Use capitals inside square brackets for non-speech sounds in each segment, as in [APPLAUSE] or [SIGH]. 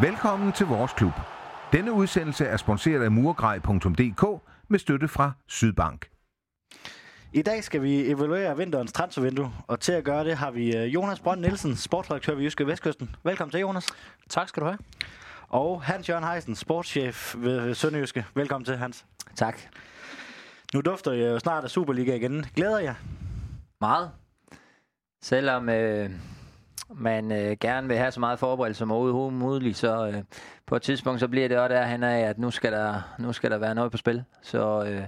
Velkommen til vores klub. Denne udsendelse er sponsoreret af murgrej.dk med støtte fra Sydbank. I dag skal vi evaluere vinterens transfervindue, og til at gøre det har vi øh, Jonas Brønd Nielsen, sportsredaktør ved Jyske Vestkysten. Velkommen til, Jonas. Tak skal du have. Og Hans Jørgen Heisen, sportschef ved Sønderjyske. Velkommen til, Hans. Tak. Nu dufter jeg jo snart af Superliga igen. Glæder jeg? Meget. Selvom øh, man øh, gerne vil have så meget forberedelse som overhovedet muligt, så øh, på et tidspunkt så bliver det også derhen af, at nu skal der, nu skal der være noget på spil. Så øh,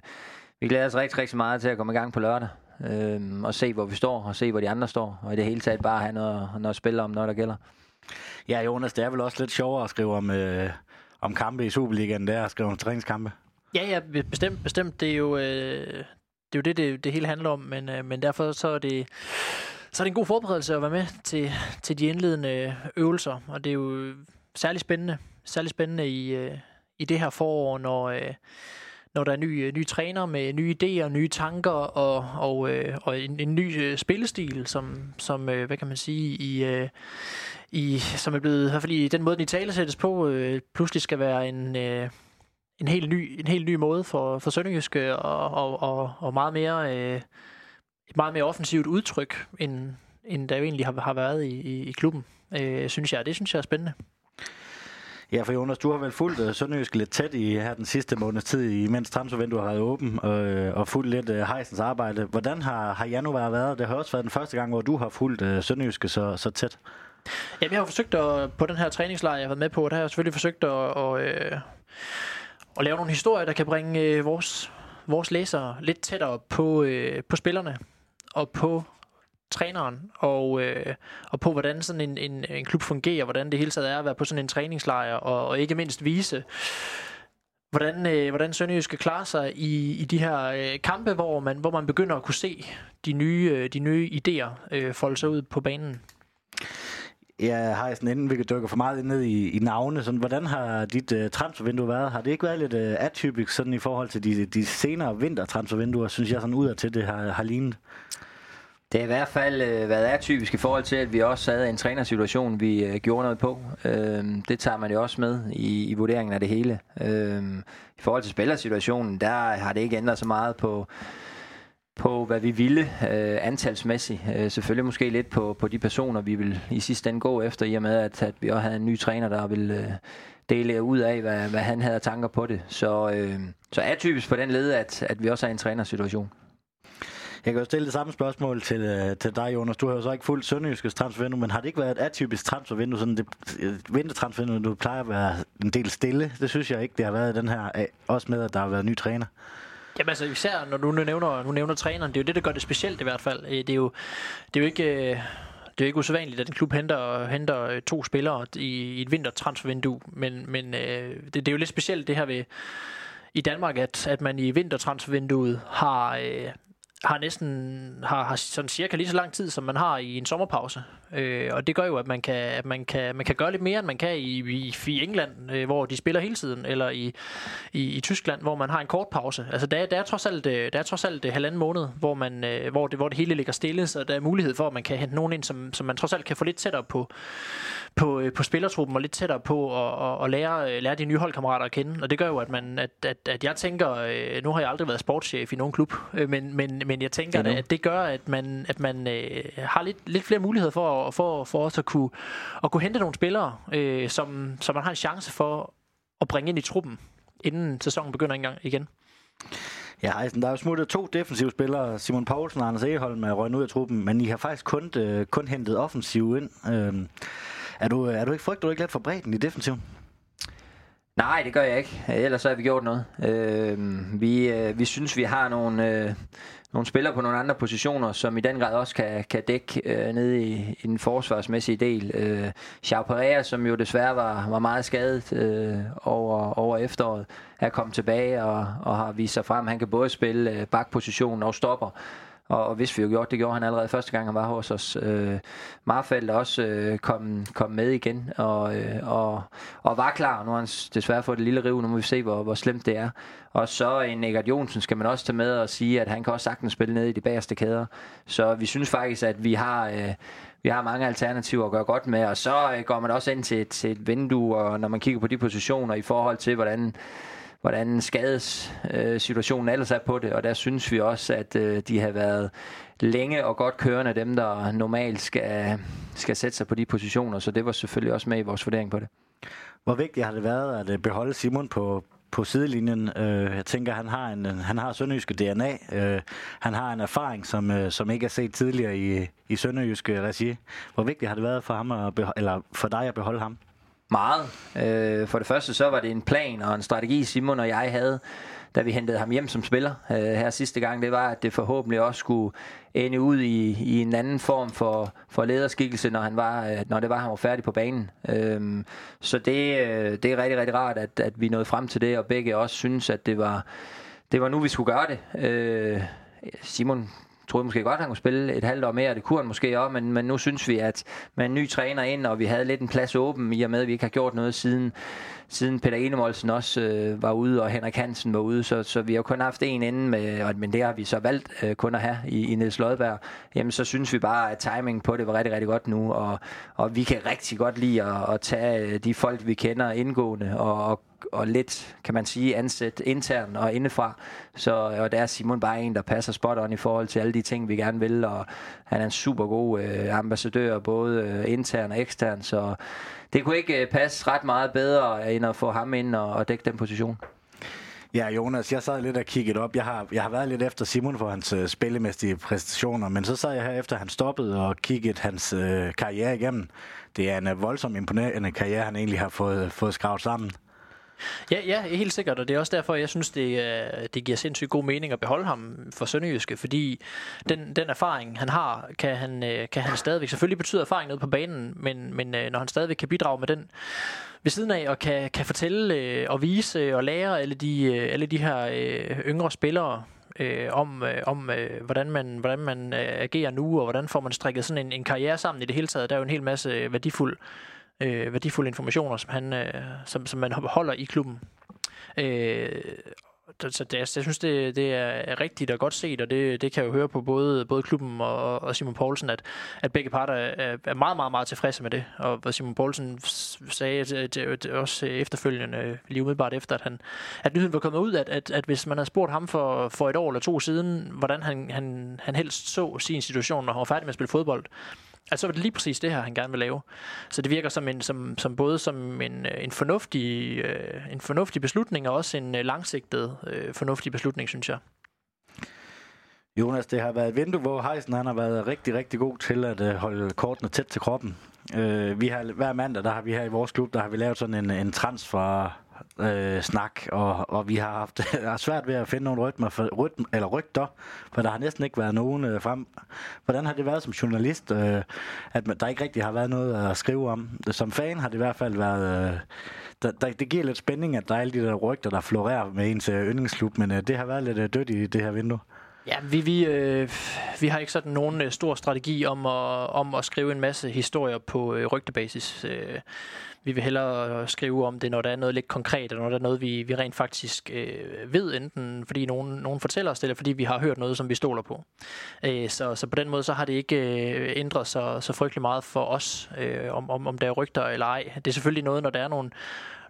vi glæder os rigtig, rigtig meget til at komme i gang på lørdag. Øh, og se, hvor vi står, og se, hvor de andre står. Og i det hele taget bare have noget, noget at spille om, noget der gælder. Ja, Jonas, det er vel også lidt sjovere at skrive om, øh, om kampe i Superligaen, end det er at skrive om træningskampe. Ja, ja, bestemt, bestemt. Det er jo, øh, det, er jo det, det, det hele handler om, men, øh, men derfor så er det så er det en god forberedelse at være med til, til de indledende øvelser, og det er jo særlig spændende, særlig spændende i, øh, i det her forår, når, øh, når der er nye, øh, nye træner med nye idéer, nye tanker og, og, og en, en ny spillestil, som, som hvad kan man sige, i, i, som er blevet, i hvert fald i den måde, den i tale sættes på, pludselig skal være en, en helt ny, en helt ny måde for, for Sønderjyske og, og, og, og meget mere øh, et meget mere offensivt udtryk, end, end der jo egentlig har, har været i, i, i klubben, øh, synes jeg. Det synes jeg er spændende. Ja, for Jonas, du har vel fulgt uh, Sønderjysk lidt tæt i her den sidste måneds tid, imens transfervinduet har været åben, og, øh, og fulgt lidt uh, Heisens arbejde. Hvordan har, har januar været? Det har også været den første gang, hvor du har fulgt uh, Sønderjyske så, så tæt. Ja, jeg har forsøgt at, på den her træningslejr, jeg har været med på, der har jeg selvfølgelig forsøgt at, at, at, at lave nogle historier, der kan bringe vores, vores læsere lidt tættere på, på spillerne og på træneren, og, øh, og på hvordan sådan en, en, en klub fungerer, hvordan det hele taget er at være på sådan en træningslejr, og, og ikke mindst vise, hvordan, øh, hvordan Sønderjysk skal klare sig i, i de her øh, kampe, hvor man, hvor man begynder at kunne se de nye, øh, de nye idéer øh, folde sig ud på banen. Ja, har jeg sådan inden vi kan dykke for meget ned i, i navne, sådan, hvordan har dit øh, transfervindue været? Har det ikke været lidt øh, atypisk sådan i forhold til de, de senere vintertransfervinduer, synes jeg sådan ud af til det har, har lignet? Det har i hvert fald øh, været atypisk i forhold til, at vi også havde en trænersituation, vi øh, gjorde noget på. Øh, det tager man jo også med i, i vurderingen af det hele. Øh, I forhold til spillersituationen, der har det ikke ændret så meget på, på hvad vi ville øh, antalsmæssigt. Øh, selvfølgelig måske lidt på, på de personer, vi vil i sidste ende gå efter, i og med, at, at vi også havde en ny træner, der vil øh, dele ud af, hvad, hvad han havde tanker på det. Så, øh, så atypisk på den led, at, at vi også har en trænersituation. Jeg kan jo stille det samme spørgsmål til, øh, til dig, Jonas. Du har jo så ikke fuldt Sønderjyskets transfervindue, men har det ikke været et atypisk transfervindue? Sådan det, øh, vintertransfervindue, du plejer at være en del stille. Det synes jeg ikke, det har været den her. Øh, også med, at der har været ny træner. Jamen altså især når du nævner, du nævner træneren, det er jo det, der gør det specielt i hvert fald. Øh, det er jo, det er jo ikke... Øh, det er jo ikke usædvanligt, at en klub henter, henter to spillere i, i et vintertransfervindue, men, men øh, det, det er jo lidt specielt det her ved i Danmark, at, at man i vintertransfervinduet har, øh, har næsten har, har sådan cirka lige så lang tid, som man har i en sommerpause. Øh, og det gør jo, at man kan, at man kan, man kan gøre lidt mere, end man kan i, i, i England, øh, hvor de spiller hele tiden, eller i, i, i Tyskland, hvor man har en kort pause. Altså, der, der er trods alt, øh, der er trods alt halvanden måned, hvor, man, øh, hvor, det, hvor det hele ligger stille, så der er mulighed for, at man kan hente nogen ind, som, som man trods alt kan få lidt tættere på, på, øh, på spillertruppen, og lidt tættere på at, at, at lære, øh, lære de nye holdkammerater at kende. Og det gør jo, at, man, at, at, at jeg tænker, øh, nu har jeg aldrig været sportschef i nogen klub, øh, men, men, men jeg tænker, det at det gør, at man, at man øh, har lidt, lidt flere muligheder for, for, for os at kunne, at kunne hente nogle spillere, øh, som, som man har en chance for at bringe ind i truppen, inden sæsonen begynder engang igen. Ja, Eisen, der er jo smuttet to defensive spillere, Simon Poulsen og Anders Egeholm er røgnet ud af truppen, men I har faktisk kun, øh, kun hentet offensiv ind. Øh, er, du, er du ikke frygter du ikke lidt for bredden i defensiven? Nej, det gør jeg ikke. Øh, ellers så har vi gjort noget. Øh, vi, øh, vi synes, vi har nogle, øh, nogle spillere på nogle andre positioner, som i den grad også kan, kan dække øh, nede i, i den forsvarsmæssige del. Øh, Chau Pereira, som jo desværre var, var meget skadet øh, over, over efteråret, er kommet tilbage og, og har vist sig frem. Han kan både spille øh, bakposition og stopper og, og hvis vi jo gjort, det gjorde han allerede første gang, han var hos os. Øh, Marfeldt også øh, kom, kom med igen, og, øh, og, og var klar. Nu har han desværre fået det lille riv, nu må vi se, hvor, hvor slemt det er. Og så en Egert Jonsen skal man også tage med og sige, at han kan også sagtens spille ned i de bagerste kæder. Så vi synes faktisk, at vi har... Øh, vi har mange alternativer at gøre godt med, og så øh, går man også ind til, til et vindue, og når man kigger på de positioner i forhold til, hvordan hvordan skadessituationen øh, ellers er på det, og der synes vi også, at øh, de har været længe og godt kørende, dem der normalt skal, skal sætte sig på de positioner, så det var selvfølgelig også med i vores vurdering på det. Hvor vigtigt har det været at øh, beholde Simon på, på sidelinjen. Øh, jeg tænker, han har en, øh, han har sønderjyske DNA. Øh, han har en erfaring, som, øh, som ikke er set tidligere i, i sønderjyske regi. Hvor vigtigt har det været for ham at beholde, eller for dig at beholde ham? Meget. Øh, for det første så var det en plan og en strategi, Simon og jeg havde, da vi hentede ham hjem som spiller øh, her sidste gang. Det var, at det forhåbentlig også skulle ende ud i, i en anden form for, for lederskikkelse, når, han var, øh, når det var, han var færdig på banen. Øh, så det, øh, det er rigtig, rigtig rart, at, at vi nåede frem til det, og begge også synes, at det var, det var nu, vi skulle gøre det. Øh, Simon troede måske godt, at han kunne spille et halvt år mere, det kunne han måske også, men, men nu synes vi, at med en ny træner ind, og vi havde lidt en plads åben, i og med, at vi ikke har gjort noget siden, siden Peter Enemolsen også øh, var ude, og Henrik Hansen var ude, så, så vi har kun haft en inden, med, og, men det har vi så valgt øh, kun at have i, i Niels Lodberg, jamen så synes vi bare, at timingen på det var rigtig, rigtig godt nu, og, og vi kan rigtig godt lide at, at tage øh, de folk, vi kender indgående, og, og og lidt, kan man sige, ansat internt og indefra. Så, og der er Simon bare en, der passer spot on i forhold til alle de ting, vi gerne vil, og han er en super god øh, ambassadør, både øh, intern og ekstern, så det kunne ikke øh, passe ret meget bedre, øh, end at få ham ind og, og dække den position. Ja, Jonas, jeg sad lidt og kiggede op. Jeg har, jeg har været lidt efter Simon for hans øh, spillemæssige præstationer, men så sad jeg her efter, han stoppede og kiggede hans øh, karriere igennem. Det er en øh, voldsom imponerende karriere, han egentlig har fået, fået skravet sammen. Ja, ja, helt sikkert, og det er også derfor, jeg synes, det, øh, det giver sindssygt god mening at beholde ham for Sønderjyske, fordi den, den erfaring, han har, kan han, øh, kan han stadigvæk, selvfølgelig betyder erfaring noget på banen, men, men øh, når han stadigvæk kan bidrage med den ved siden af, og kan, kan fortælle og vise og lære alle de, alle de her yngre spillere, øh, om, øh, om øh, hvordan man, hvordan man øh, agerer nu, og hvordan får man strikket sådan en, en karriere sammen i det hele taget. Der er jo en hel masse værdifuld øh, værdifulde informationer, som, han, øh, som, som man holder i klubben. Øh, så det, jeg synes, det, det er rigtigt og godt set, og det, det kan jeg jo høre på både, både klubben og, og Simon Poulsen, at, at begge parter er, er meget, meget, meget tilfredse med det. Og Simon Poulsen sagde at, at, at også efterfølgende, lige umiddelbart efter, at, han, at nyheden var kommet ud, at, at, at hvis man havde spurgt ham for, for et år eller to siden, hvordan han, han, han helst så sin situation, når han var færdig med at spille fodbold, Altså var det lige præcis det her, han gerne vil lave. Så det virker som, en, som, som både som en, øh, en, fornuftig, øh, en fornuftig beslutning, og også en øh, langsigtet øh, fornuftig beslutning, synes jeg. Jonas, det har været et vindue, hvor Heisen han har været rigtig, rigtig god til at øh, holde kortene tæt til kroppen. Øh, vi har hver mandag, der har vi her i vores klub, der har vi lavet sådan en, en transfer øh, snak, og, og vi har haft [LAUGHS] har svært ved at finde nogle rytmer for, rytm, eller rygter, for der har næsten ikke været nogen øh, frem. Hvordan har det været som journalist, øh, at der ikke rigtig har været noget at skrive om? Som fan har det i hvert fald været... Øh, der, der, det giver lidt spænding, at der er alle de der rygter, der florerer med ens øh, yndlingsklub, men øh, det har været lidt øh, dødt i det her vindue. Ja, vi, vi, øh, vi har ikke sådan nogen øh, stor strategi om at, om at skrive en masse historier på øh, rygtebasis. Øh, vi vil hellere skrive om det, når der er noget lidt konkret, eller når der er noget, vi, vi rent faktisk øh, ved, enten fordi nogen, nogen fortæller os det, eller fordi vi har hørt noget, som vi stoler på. Øh, så, så på den måde, så har det ikke øh, ændret sig så frygtelig meget for os, øh, om, om, om der er rygter eller ej. Det er selvfølgelig noget, når der er nogle,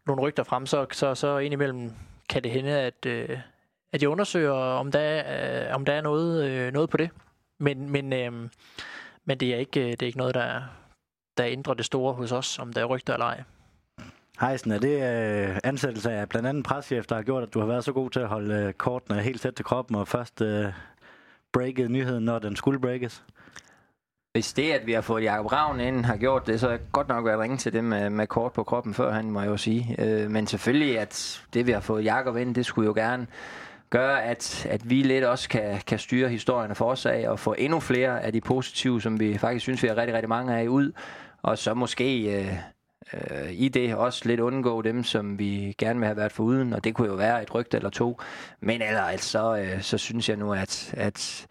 nogle rygter frem, så, så, så indimellem kan det hende, at, øh, at jeg undersøger, om der er, øh, om der er noget, øh, noget på det. Men, men, øh, men det, er ikke, det er ikke noget, der, der ændrer det store hos os, om der er rygter eller ej. Heisen, er det øh, ansættelse af blandt andet preschef, der har gjort, at du har været så god til at holde øh, kortene helt tæt til kroppen og først øh, breaket nyheden, når den skulle breakes? Hvis det, at vi har fået Jacob Ravn ind, har gjort det, så er det godt nok været ringe til det med, med kort på kroppen før, han må jeg jo sige. Øh, men selvfølgelig, at det, vi har fået Jacob ind, det skulle jo gerne gør, at, at vi lidt også kan, kan styre historierne for os af og få endnu flere af de positive, som vi faktisk synes, vi har rigtig, rigtig mange af ud. Og så måske øh, øh, i det også lidt undgå dem, som vi gerne vil have været foruden, og det kunne jo være et rygte eller to. Men ellers så, øh, så synes jeg nu, at, at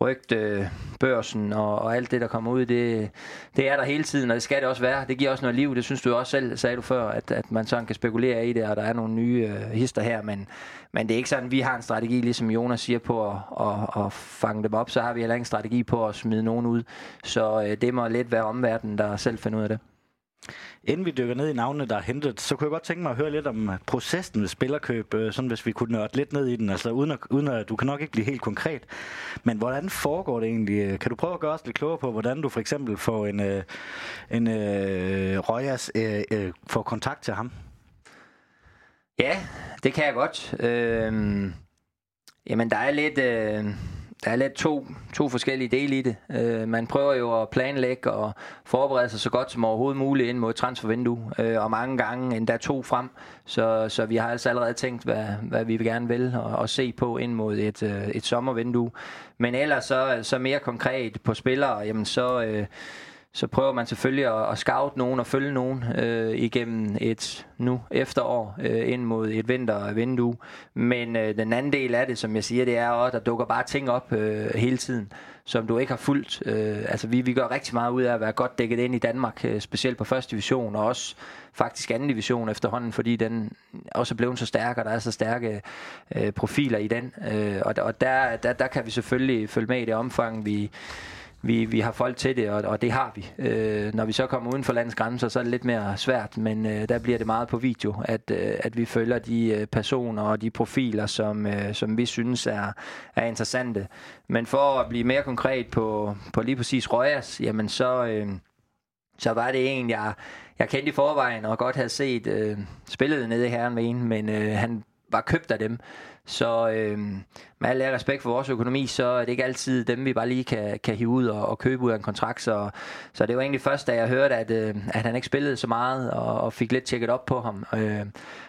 rygte, børsen og, og alt det, der kommer ud, det, det er der hele tiden, og det skal det også være. Det giver også noget liv, det synes du også selv, sagde du før, at, at man sådan kan spekulere i det, og der er nogle nye øh, hister her, men, men det er ikke sådan, vi har en strategi, ligesom Jonas siger, på at, at, at fange dem op, så har vi heller ikke en strategi på at smide nogen ud. Så øh, det må lidt være omverdenen, der selv finder ud af det. Inden vi dykker ned i navnene, der er hentet, så kunne jeg godt tænke mig at høre lidt om øh, processen ved spillerkøb, øh, sådan hvis vi kunne nørde lidt ned i den, altså uden at, uden at du kan nok ikke blive helt konkret, men hvordan foregår det egentlig? Øh, kan du prøve at gøre os lidt klogere på, hvordan du for eksempel får en, en, en øh, Røjas, øh, øh, får kontakt til ham? Ja, det kan jeg godt. Øh, jamen, der er lidt... Øh der er lidt to, to forskellige dele i det. Øh, man prøver jo at planlægge og forberede sig så godt som overhovedet muligt ind mod transfervindue, øh, og mange gange endda to frem. Så, så vi har altså allerede tænkt, hvad, hvad vi gerne vil og, og se på ind mod et, øh, et sommervindue. Men ellers så, så mere konkret på spillere, jamen så... Øh, så prøver man selvfølgelig at, at scout nogen og følge nogen øh, igennem et nu efterår øh, ind mod et vintervindue. Men øh, den anden del af det, som jeg siger, det er også, at der dukker bare ting op øh, hele tiden, som du ikke har fulgt. Øh, altså vi, vi gør rigtig meget ud af at være godt dækket ind i Danmark, øh, specielt på første division, og også faktisk anden division efterhånden, fordi den også er blevet så stærk, og der er så stærke øh, profiler i den. Øh, og og der, der, der kan vi selvfølgelig følge med i det omfang, vi vi, vi har folk til det, og, og det har vi. Øh, når vi så kommer uden for landets grænser, så er det lidt mere svært, men øh, der bliver det meget på video, at, øh, at vi følger de øh, personer og de profiler, som, øh, som vi synes er, er interessante. Men for at blive mere konkret på, på lige præcis Røjas, jamen så... Øh, så var det en, jeg, jeg kendte i forvejen, og godt havde set øh, spillet nede i herren med en, men øh, han var købt af dem. Så øh, med al respekt for vores økonomi, så er det ikke altid dem, vi bare lige kan, kan hive ud og, og købe ud af en kontrakt. Så, så det var egentlig først, da jeg hørte, at, øh, at han ikke spillede så meget, og, og fik lidt tjekket op på ham. Øh,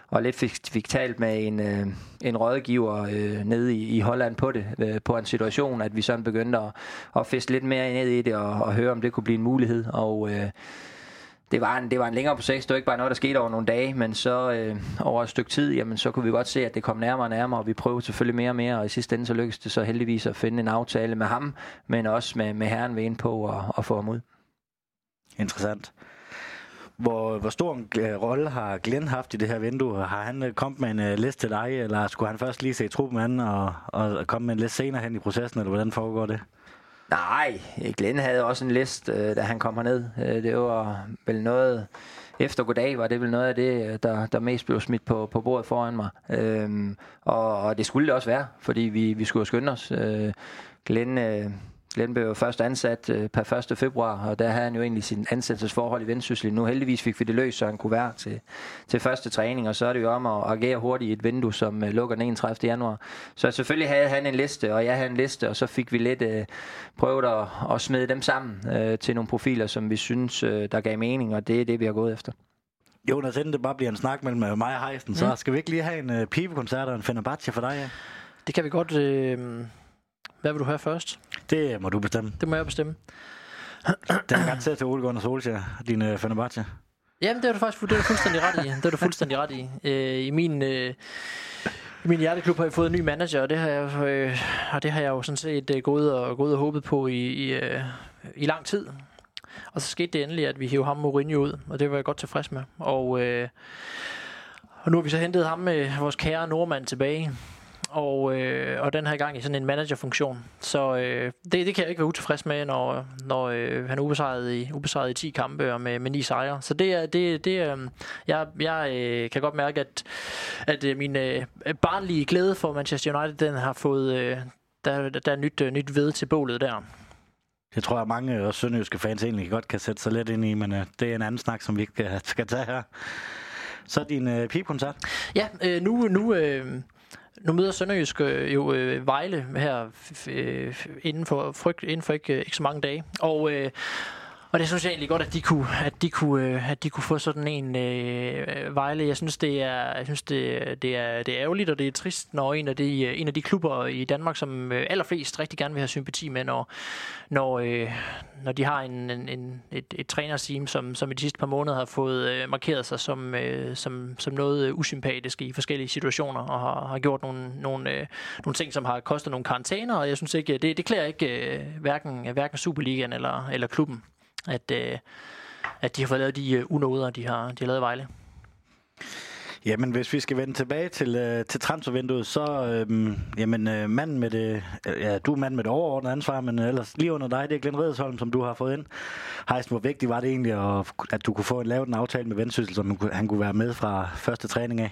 og lidt fik, fik talt med en, øh, en rådgiver øh, nede i, i Holland på det, øh, på en situation, at vi sådan begyndte at, at fiske lidt mere ned i det, og, og høre, om det kunne blive en mulighed. Og... Øh, det var, en, det var en længere proces. Det var ikke bare noget, der skete over nogle dage, men så øh, over et stykke tid, jamen, så kunne vi godt se, at det kom nærmere og nærmere, og vi prøvede selvfølgelig mere og mere, og i sidste ende så lykkedes det så heldigvis at finde en aftale med ham, men også med, med herren ved ind på og, og få ham ud. Interessant. Hvor, hvor stor en øh, rolle har Glenn haft i det her vindue? Har han øh, kommet med en uh, liste til dig, eller skulle han først lige se truppen an og, og komme med en liste senere hen i processen, eller hvordan foregår det? Nej, Glenn havde også en list, øh, da han kom herned. Øh, det var vel noget... Efter goddag var det vel noget af det, øh, der, der mest blev smidt på, på bordet foran mig. Øhm, og, og det skulle det også være, fordi vi, vi skulle skynde os. Øh, Glenn, øh, Glenn blev jo først ansat øh, per 1. februar, og der havde han jo egentlig sin ansættelsesforhold i Vendsyssel. Nu heldigvis fik vi det løst, så han kunne være til, til første træning, og så er det jo om at agere hurtigt i et vindue, som øh, lukker den 31. januar. Så selvfølgelig havde han en liste, og jeg havde en liste, og så fik vi lidt øh, prøvet at, at smide dem sammen øh, til nogle profiler, som vi synes, øh, der gav mening, og det er det, vi har gået efter. Jonas, inden det bare bliver en snak mellem øh, mig og Heisen, mm. så skal vi ikke lige have en uh, pibekoncert og en Fenerbahce for dig? Ja? Det kan vi godt... Øh hvad vil du have først? Det må du bestemme. Det må jeg bestemme. [CLEARS THROAT] Den er til til Ole Gunnar Solskjaer, din uh, Fenerbahce. Jamen, det er du faktisk det er du fuldstændig ret i. Det er du fuldstændig ret i. Øh, I min... Øh, i min hjerteklub har jeg fået en ny manager, og det har jeg, øh, og det har jeg jo sådan set øh, gået, og, gået og håbet på i, i, øh, i lang tid. Og så skete det endelig, at vi hævde ham Mourinho ud, og det var jeg godt tilfreds med. Og, øh, og nu har vi så hentet ham med vores kære nordmand tilbage og, øh, og den her gang i sådan en managerfunktion. Så øh, det, det kan jeg ikke være utilfreds med, når, når øh, han er ubesejret i, ubesejret i 10 kampe og med, med 9 sejre. Så det er, det, det øh, jeg, jeg øh, kan godt mærke, at, at øh, min øh, barnlige glæde for Manchester United, den har fået, øh, der, der er nyt, øh, nyt ved til bålet der. Det tror jeg, mange af sønderjyske fans egentlig godt kan sætte sig lidt ind i, men øh, det er en anden snak, som vi ikke skal tage her. Så din øh, pipkoncert? Ja, øh, nu, nu øh, nu møder Sønderjysk øh, jo øh, Vejle her øh, inden, for, frygt, inden for ikke, øh, ikke så mange dage. Og, øh, og det synes jeg egentlig godt, at de kunne, at de kunne, øh, at de kunne få sådan en øh, Vejle. Jeg synes, det er, jeg synes det, det, er, det er ærgerligt, og det er trist, når en af de, en af de klubber i Danmark, som øh, allerflest rigtig gerne vil have sympati med, når, når, øh, når de har en, en, en, et, et trænerteam, som, som i de sidste par måneder har fået øh, markeret sig som, øh, som, som noget øh, usympatisk i forskellige situationer, og har, har gjort nogle, nogle, øh, nogle ting, som har kostet nogle karantæner, og jeg synes ikke, det, det klæder ikke øh, hverken, hverken Superligaen eller, eller klubben at, øh, at de har fået lavet de øh, unåder, de har, de har lavet i Vejle. Jamen, hvis vi skal vende tilbage til, øh, til transfervinduet, så øh, jamen, øh, manden med det, øh, ja, du er mand med det overordnede ansvar, men ellers lige under dig, det er Glenn Redesholm, som du har fået ind. Heisen, hvor vigtigt var det egentlig, at, at du kunne få en, lavet en aftale med Vendsyssel, som han kunne være med fra første træning af?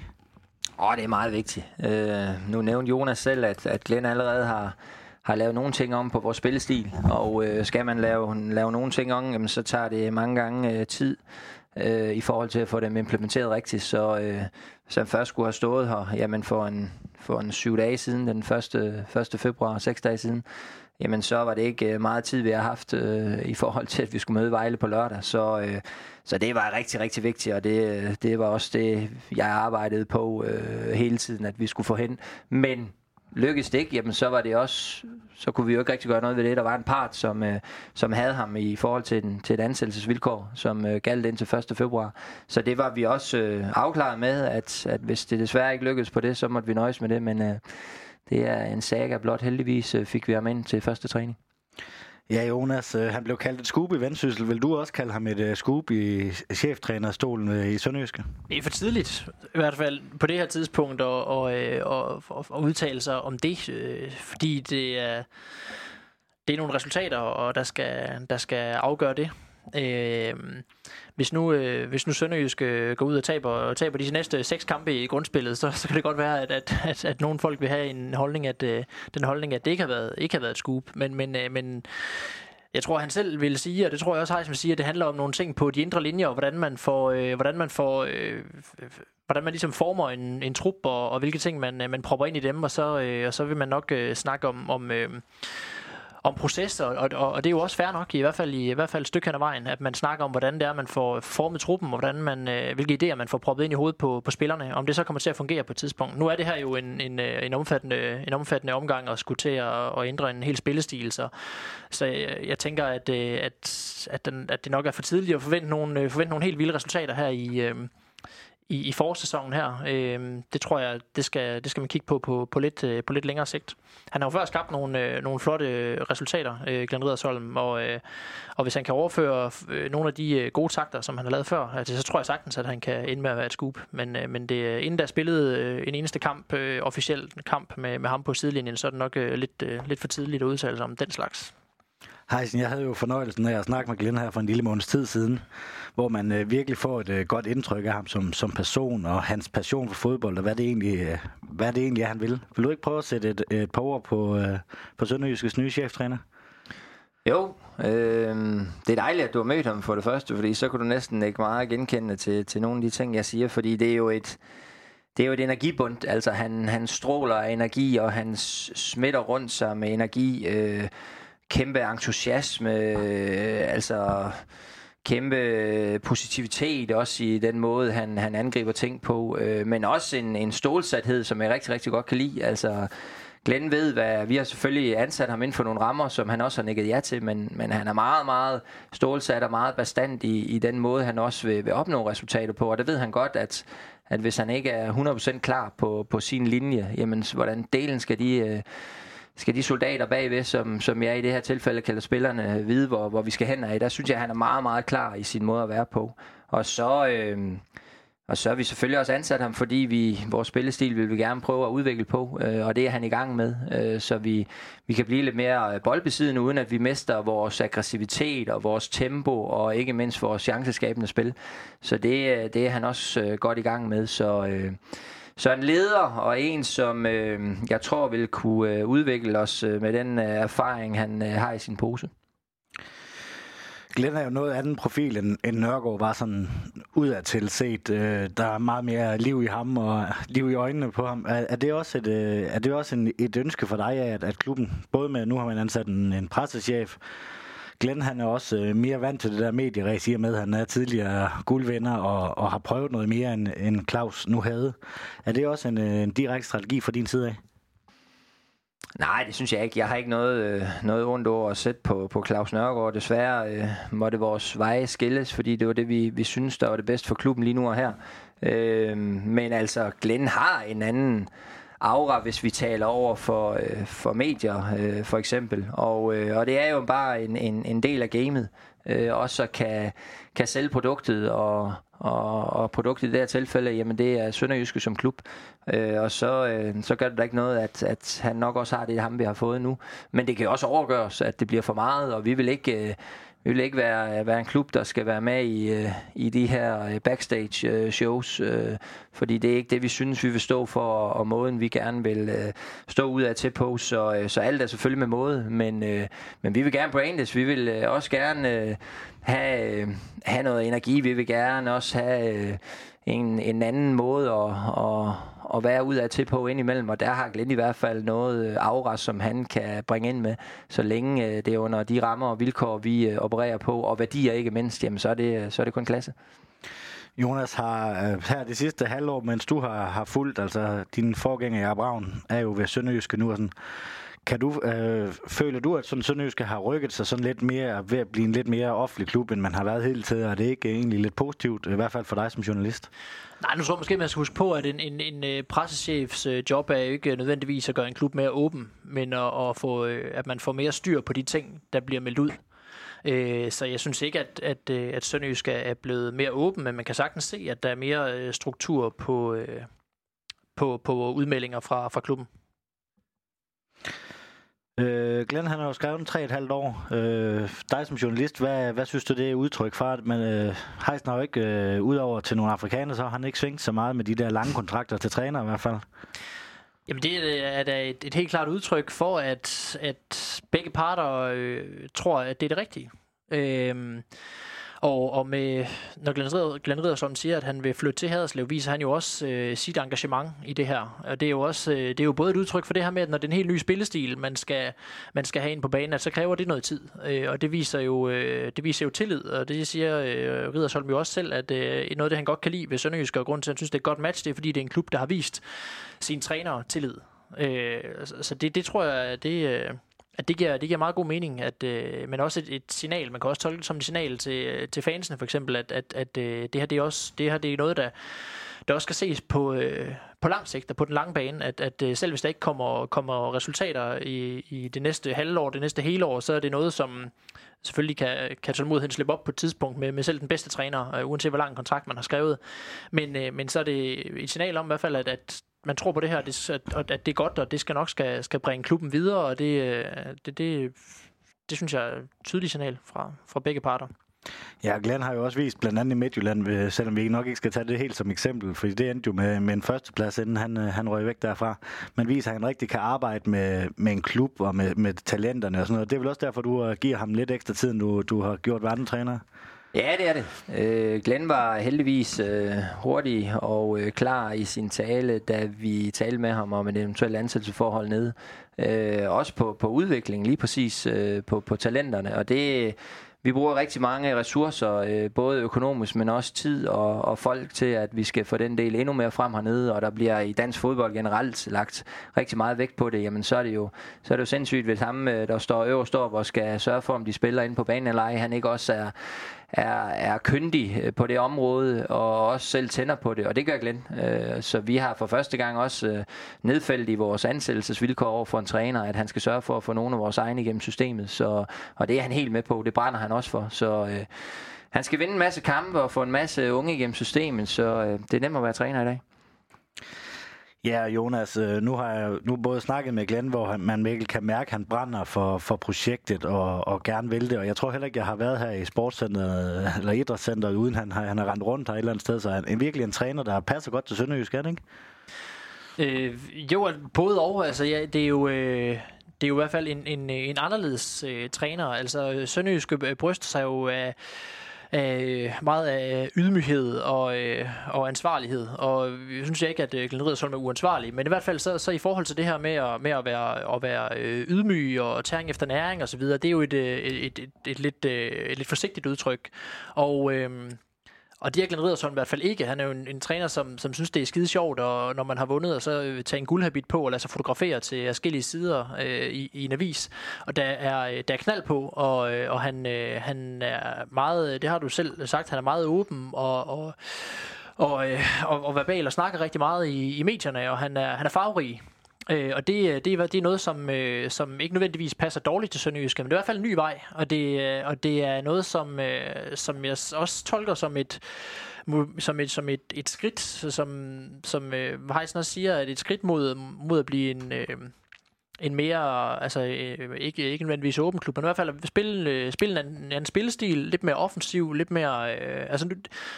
Åh, oh, det er meget vigtigt. Øh, nu nævnte Jonas selv, at, at Glenn allerede har, har lavet nogle ting om på vores spillestil, og øh, skal man lave, lave nogle ting om, jamen, så tager det mange gange øh, tid øh, i forhold til at få dem implementeret rigtigt. Så øh, han først skulle have stået her jamen for en, for en syv dage siden, den 1. 1. februar, seks dage siden, jamen så var det ikke øh, meget tid, vi har haft øh, i forhold til, at vi skulle møde Vejle på lørdag. Så, øh, så det var rigtig, rigtig vigtigt, og det, øh, det var også det, jeg arbejdede på øh, hele tiden, at vi skulle få hen. Men lykkedes det ikke, jamen så var det også, så kunne vi jo ikke rigtig gøre noget ved det. Der var en part, som, øh, som havde ham i forhold til, den, til et ansættelsesvilkår, som øh, galt indtil 1. februar. Så det var vi også øh, afklaret med, at, at hvis det desværre ikke lykkedes på det, så måtte vi nøjes med det. Men øh, det er en saga blot. Heldigvis øh, fik vi ham ind til første træning. Ja, Jonas, øh, han blev kaldt et skub i Vendsyssel. Vil du også kalde ham et øh, skub i cheftrænerstolen øh, i Sønderjyske? Det er for tidligt, i hvert fald på det her tidspunkt, at, og, og, og, og udtale sig om det, øh, fordi det er, det er nogle resultater, og der skal, der skal afgøre det. Øh, hvis nu, øh, hvis nu Sønderjysk øh, går ud og taber, taber de næste seks kampe i grundspillet, så, så kan det godt være, at, at, at, at nogle folk vil have en holdning, at øh, den holdning, at det ikke har været, ikke har været et scoop. Men, men, øh, men jeg tror, han selv vil sige, og det tror jeg også, Heisen siger, at det handler om nogle ting på de indre linjer, og hvordan man får, øh, hvordan man får øh, hvordan man ligesom former en, en trup, og, og hvilke ting man, øh, man propper ind i dem, og så, øh, og så vil man nok øh, snakke om, om øh, om processer, og, og, og det er jo også fair nok, i hvert fald i, i hvert fald et stykke hen ad vejen, at man snakker om, hvordan det er, man får formet truppen, og hvordan man, øh, hvilke idéer man får proppet ind i hovedet på, på spillerne, om det så kommer til at fungere på et tidspunkt. Nu er det her jo en, en, øh, en, omfattende, en omfattende omgang at skulle til at, at ændre en hel spillestil, så, så jeg, jeg tænker, at, øh, at, at, den, at det nok er for tidligt at forvente nogle, øh, forvente nogle helt vilde resultater her i, i, i forårssæsonen her. Øh, det tror jeg, det skal, det skal man kigge på på, på, lidt, øh, på lidt længere sigt. Han har jo før skabt nogle, øh, nogle flotte øh, resultater, øh, Glenn Riddersholm, og, øh, og hvis han kan overføre øh, nogle af de øh, gode takter, som han har lavet før, altså, så tror jeg sagtens, at han kan ende med at være et scoop. Men, øh, men det, inden der spillede øh, en eneste kamp, øh, officiel kamp med, med ham på sidelinjen, så er det nok øh, lidt, øh, lidt for tidligt at udtale sig om den slags. Heisen, jeg havde jo fornøjelsen af at snakke med Glenn her for en lille måneds tid siden, hvor man øh, virkelig får et øh, godt indtryk af ham som, som person og hans passion for fodbold, og hvad det egentlig, øh, hvad det egentlig er, han vil. Vil du ikke prøve at sætte et, et par ord på, øh, på Sønderjyskets nye cheftræner? Jo, øh, det er dejligt, at du har mødt ham for det første, fordi så kunne du næsten ikke meget genkende til, til nogle af de ting, jeg siger, fordi det er jo et, det er jo et energibund, altså han, han stråler af energi, og han smitter rundt sig med energi, øh, kæmpe entusiasme, øh, altså kæmpe positivitet også i den måde, han, han angriber ting på, øh, men også en, en stålsathed, som jeg rigtig, rigtig godt kan lide. Altså, Glenn ved, hvad vi har selvfølgelig ansat ham inden for nogle rammer, som han også har nikket ja til, men, men han er meget, meget stålsat og meget bestand i, i den måde, han også vil, vil opnå resultater på, og det ved han godt, at, at hvis han ikke er 100% klar på, på sin linje, jamen hvordan delen skal de... Øh, skal de soldater bagved, som, som jeg i det her tilfælde kalder spillerne, øh, vide, hvor, hvor vi skal hen af. Der synes jeg, at han er meget, meget klar i sin måde at være på. Og så, øh, og så har vi selvfølgelig også ansat ham, fordi vi vores spillestil vil vi gerne prøve at udvikle på, øh, og det er han i gang med, øh, så vi, vi kan blive lidt mere øh, boldbesiddende, uden at vi mister vores aggressivitet og vores tempo, og ikke mindst vores chanceskabende spil. Så det, øh, det er han også øh, godt i gang med, så... Øh, så en leder og en, som øh, jeg tror vil kunne øh, udvikle os øh, med den øh, erfaring, han øh, har i sin pose. Glenn er jo noget anden profil, end, end Nørgaard var sådan udadtil set. Øh, der er meget mere liv i ham og liv i øjnene på ham. Er, er det også et, øh, er det også en, et ønske for dig, at, at klubben, både med, nu har man ansat en, en pressechef, Glenn han er også øh, mere vant til det der medieræs, i og med, at han er tidligere guldvinder og, og har prøvet noget mere, end, end Claus nu havde. Er det også en, øh, en direkte strategi fra din side af? Nej, det synes jeg ikke. Jeg har ikke noget, øh, noget ondt over at sætte på, på Claus Nørgaard. Desværre øh, måtte vores veje skilles, fordi det var det, vi, vi synes, der var det bedste for klubben lige nu og her. Øh, men altså, Glenn har en anden aura, hvis vi taler over for, øh, for medier, øh, for eksempel. Og, øh, og det er jo bare en, en, en del af gamet. Øh, også kan, kan sælge produktet, og, og, og produktet i det her tilfælde, jamen det er Sønderjyske som klub. Øh, og så, øh, så gør det da ikke noget, at, at han nok også har det, ham vi har fået nu. Men det kan jo også overgøres, at det bliver for meget, og vi vil ikke... Øh, vi vil ikke være, være en klub, der skal være med i, øh, i de her øh, backstage øh, shows, fordi det er ikke det, vi synes, vi vil stå for, og måden, vi gerne vil stå ud af til på. Så, så alt er selvfølgelig med måde, men, men vi vil gerne brandes. Vi vil også gerne have, have noget energi. Vi vil gerne også have en, en anden måde at, at, at være ud af til på indimellem, og der har Glenn i hvert fald noget øh, aura, som han kan bringe ind med, så længe øh, det er under de rammer og vilkår, vi øh, opererer på, og værdier ikke mindst, jamen så er det, så er det kun klasse. Jonas har her det sidste halvår, mens du har, har fulgt, altså din forgænger i Braun, er jo ved Sønderjyske nu, og sådan, kan du, øh, føler du, at sådan Sønderjyske har rykket sig sådan lidt mere ved at blive en lidt mere offentlig klub, end man har været hele tiden? Er det ikke egentlig lidt positivt, i hvert fald for dig som journalist? Nej, nu tror jeg måske, man skal huske på, at en, en, en øh, pressechefs øh, job er jo ikke nødvendigvis at gøre en klub mere åben, men at, at, få, øh, at man får mere styr på de ting, der bliver meldt ud. Så jeg synes ikke, at, at, at Sønderjysk er blevet mere åben, men man kan sagtens se, at der er mere struktur på, på, på udmeldinger fra, fra klubben. Øh, Glenn han har jo skrevet tre et halvt år. Øh, dig som journalist, hvad, hvad synes du det er udtryk for? Men øh, Heisen har jo ikke, øh, udover til nogle afrikanere, så har han ikke svingt så meget med de der lange kontrakter til træner i hvert fald. Jamen det er da et, et helt klart udtryk for, at, at begge parter øh, tror, at det er det rigtige. Øh, og, og med, når Glenn, Ridder, Glenn siger, at han vil flytte til Haderslev, viser han jo også øh, sit engagement i det her. Og det er jo også øh, det er jo både et udtryk for det her med, at når det er en helt ny spillestil, man skal, man skal have ind på banen, at så kræver det noget tid. Øh, og det viser jo øh, det viser jo tillid, og det siger øh, Riddersholm jo også selv, at øh, noget af det, han godt kan lide ved Sønderjysk, og grund til, at han synes, det er et godt match, det er, fordi det er en klub, der har vist sine trænere tillid. Øh, så det, det tror jeg, det, øh, at det giver, det giver meget god mening, at, øh, men også et, et signal. Man kan også tolke det som et signal til, øh, til fansene for eksempel, at, at, at øh, det her det er også det her det er noget, der, der også skal ses på, øh, på lang sigt og på den lange bane, at, at øh, selv hvis der ikke kommer, kommer resultater i, i det næste halvår, det næste hele år, så er det noget, som selvfølgelig kan, kan tålmodigheden slippe op på et tidspunkt med, med selv den bedste træner, øh, uanset hvor lang kontrakt man har skrevet. Men, øh, men så er det et signal om i hvert fald, at, at man tror på det her, det, at, at det er godt, og det skal nok skal, skal bringe klubben videre, og det, øh, det, det, det synes jeg er et tydeligt signal fra, fra begge parter. Ja, Glenn har jo også vist, blandt andet i Midtjylland, øh, selvom vi nok ikke skal tage det helt som eksempel, for det endte jo med, med en førsteplads, inden han, øh, han røg væk derfra. Men viser, at han rigtig kan arbejde med, med en klub og med, med talenterne og sådan noget. Det er vel også derfor, du giver ham lidt ekstra tid, du, du har gjort verdenstræner? Ja, det er det. Øh, Glenn var heldigvis øh, hurtig og øh, klar i sin tale, da vi talte med ham om et eventuelt ansættelsesforhold nede. Øh, også på, på udviklingen, lige præcis øh, på, på talenterne. Og det, vi bruger rigtig mange ressourcer, øh, både økonomisk, men også tid og, og folk til, at vi skal få den del endnu mere frem hernede, og der bliver i dansk fodbold generelt lagt rigtig meget vægt på det, jamen så er det jo, så er det jo sindssygt, hvis ham, øh, der står øverst op og skal sørge for, om de spiller inde på banen eller ej, han ikke også er, er, er kyndig øh, på det område, og også selv tænder på det, og det gør Glenn. Øh, så vi har for første gang også øh, nedfældet i vores ansættelsesvilkår over for en træner, at han skal sørge for at få nogle af vores egne igennem systemet, så, og det er han helt med på, det brænder han også for, så øh, han skal vinde en masse kampe og få en masse unge igennem systemet, så øh, det er nemt at være træner i dag. Ja, Jonas, øh, nu har jeg nu både snakket med Glenn, hvor man virkelig kan mærke, at han brænder for, for projektet og, og gerne vil det. Og jeg tror heller ikke, jeg har været her i sportscenteret øh, eller idrætscenteret, uden han har, han har rendt rundt her et eller andet sted. Så han er virkelig en træner, der passer godt til Sønderjysk, ikke? Øh, jo, både og. Altså, ja, det er jo... Øh det er jo i hvert fald en, en, en anderledes øh, træner. Altså, Sønderjyske øh, bryster sig jo af, af, meget af ydmyghed og, øh, og ansvarlighed. Og jeg synes jeg ikke, at øh, Glenn Riddersholm er uansvarlig, men i hvert fald så, så i forhold til det her med at, med at være, at være øh, ydmyg og tæring efter næring og så videre, det er jo et, øh, et, et, et, et, lidt, et lidt forsigtigt udtryk. Og... Øh, og Dirk Riddersholm i hvert fald ikke. Han er jo en, en træner, som, som synes, det er skide sjovt, og når man har vundet, og så øh, tager tage en guldhabit på og lade sig fotografere til forskellige sider øh, i, i en avis. Og der er, øh, der er knald på, og, øh, og han, øh, han er meget, det har du selv sagt, han er meget åben og, og og, øh, og, og verbal og snakker rigtig meget i, i medierne, og han er, han er farverig. Øh, og det, øh, det, det er noget, som, øh, som ikke nødvendigvis passer dårligt til Sønderjyske, men det er i hvert fald en ny vej, og det, øh, og det er noget, som, øh, som jeg også tolker som et som et, som et, et skridt, som, som øh, Heisen også siger, at et skridt mod, mod at blive en, øh, en mere, altså øh, ikke, ikke nødvendigvis åben klub, men i hvert fald spille, øh, spille en, en spillestil, lidt mere offensiv, lidt mere, øh, altså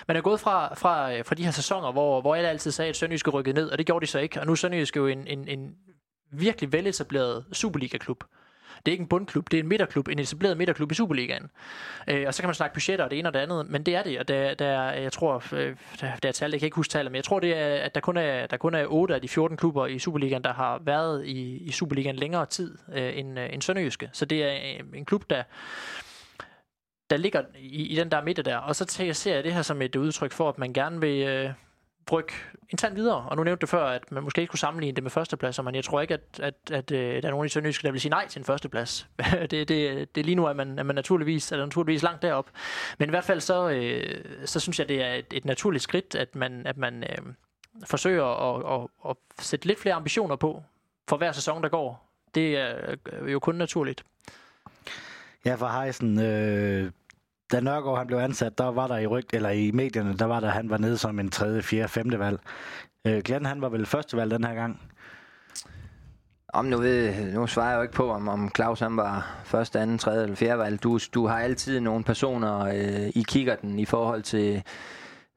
man er gået fra, fra, øh, fra de her sæsoner, hvor, hvor alle altid sagde, at Sønderjyske rykkede ned, og det gjorde de så ikke, og nu er Sønderjyske jo en, en, en virkelig veletableret Superliga-klub. Det er ikke en bundklub, det er en midterklub, en etableret midterklub i Superligaen. Øh, og så kan man snakke budgetter og det ene og det andet, men det er det, og der, der jeg tror, øh, der, der er tal, jeg kan ikke huske tallet, men jeg tror, det er, at der kun er, der kun er 8 af de 14 klubber i Superligaen, der har været i, i Superligaen længere tid øh, end, øh, end Sønderjyske. Så det er øh, en klub, der der ligger i, i den der midte der. Og så ser jeg det her som et udtryk for, at man gerne vil, øh, rykke en tand videre. Og nu nævnte du før, at man måske ikke kunne sammenligne det med førstepladser, men jeg tror ikke, at, at, at, at der er nogen i Sønderjysk, der vil sige nej til en førsteplads. [LAUGHS] det, det, det lige nu, at man, at man naturligvis, er naturligvis langt derop. Men i hvert fald så, øh, så synes jeg, det er et, et naturligt skridt, at man, at man øh, forsøger at, at, at sætte lidt flere ambitioner på for hver sæson, der går. Det er jo kun naturligt. Ja, for Heisen, øh, da Nørgaard han blev ansat, der var der i rygt, eller i medierne, der var der, han var nede som en tredje, fjerde, femte valg. Øh, Glenn, han var vel første valg den her gang? Om nu, ved, nu svarer jeg jo ikke på, om, om Claus han var første, anden, tredje eller fjerde valg. Du, du har altid nogle personer øh, i kigger den i forhold til,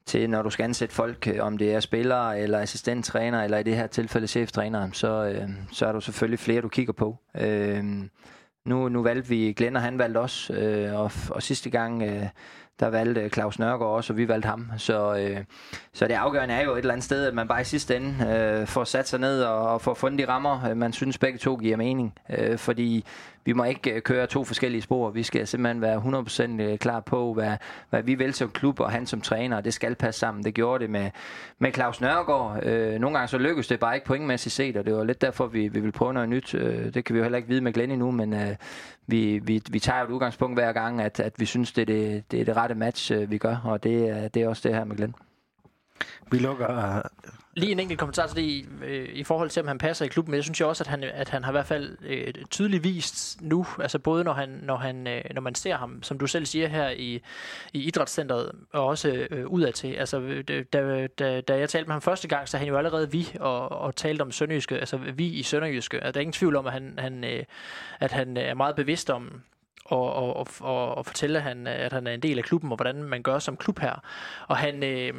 til, når du skal ansætte folk, øh, om det er spillere eller assistenttræner, eller i det her tilfælde cheftræner, så, øh, så er du selvfølgelig flere, du kigger på. Øh, nu, nu valgte vi Glenn, og han valgte os, øh, og, og sidste gang, øh, der valgte Claus Nørgaard også, og vi valgte ham. Så, øh, så det afgørende er jo et eller andet sted, at man bare i sidste ende øh, får sat sig ned og, og får fundet de rammer, øh, man synes begge to giver mening. Øh, fordi vi må ikke øh, køre to forskellige spor. Vi skal simpelthen være 100% øh, klar på, hvad, hvad vi vil som klub, og han som træner, og det skal passe sammen. Det gjorde det med, med Claus Nørgaard. Øh, nogle gange så lykkedes det bare ikke pointmæssigt set, og det var lidt derfor, vi, vi vil prøve noget nyt. Øh, det kan vi jo heller ikke vide med Glenn endnu, men øh, vi, vi, vi tager et udgangspunkt hver gang, at, at vi synes, det er det, det, er det rette match, øh, vi gør, og det, det er også det her med Glenn. Vi lukker Lige en enkelt kommentar til det i, øh, i forhold til, om han passer i klubben. Men jeg synes jo også, at han, at han har i hvert fald øh, tydeligt vist nu, altså både når, han, når, han, øh, når man ser ham, som du selv siger her i, i idrætscenteret, og også øh, udadtil. Altså, øh, da, da, da jeg talte med ham første gang, så han jo allerede vi og, og talte om Sønderjyske, altså vi i Sønderjyske. Altså, der er ingen tvivl om, at han, han, øh, at han er meget bevidst om, og, og, og, og, og fortælle, at han, at han er en del af klubben, og hvordan man gør som klub her. Og han... Øh,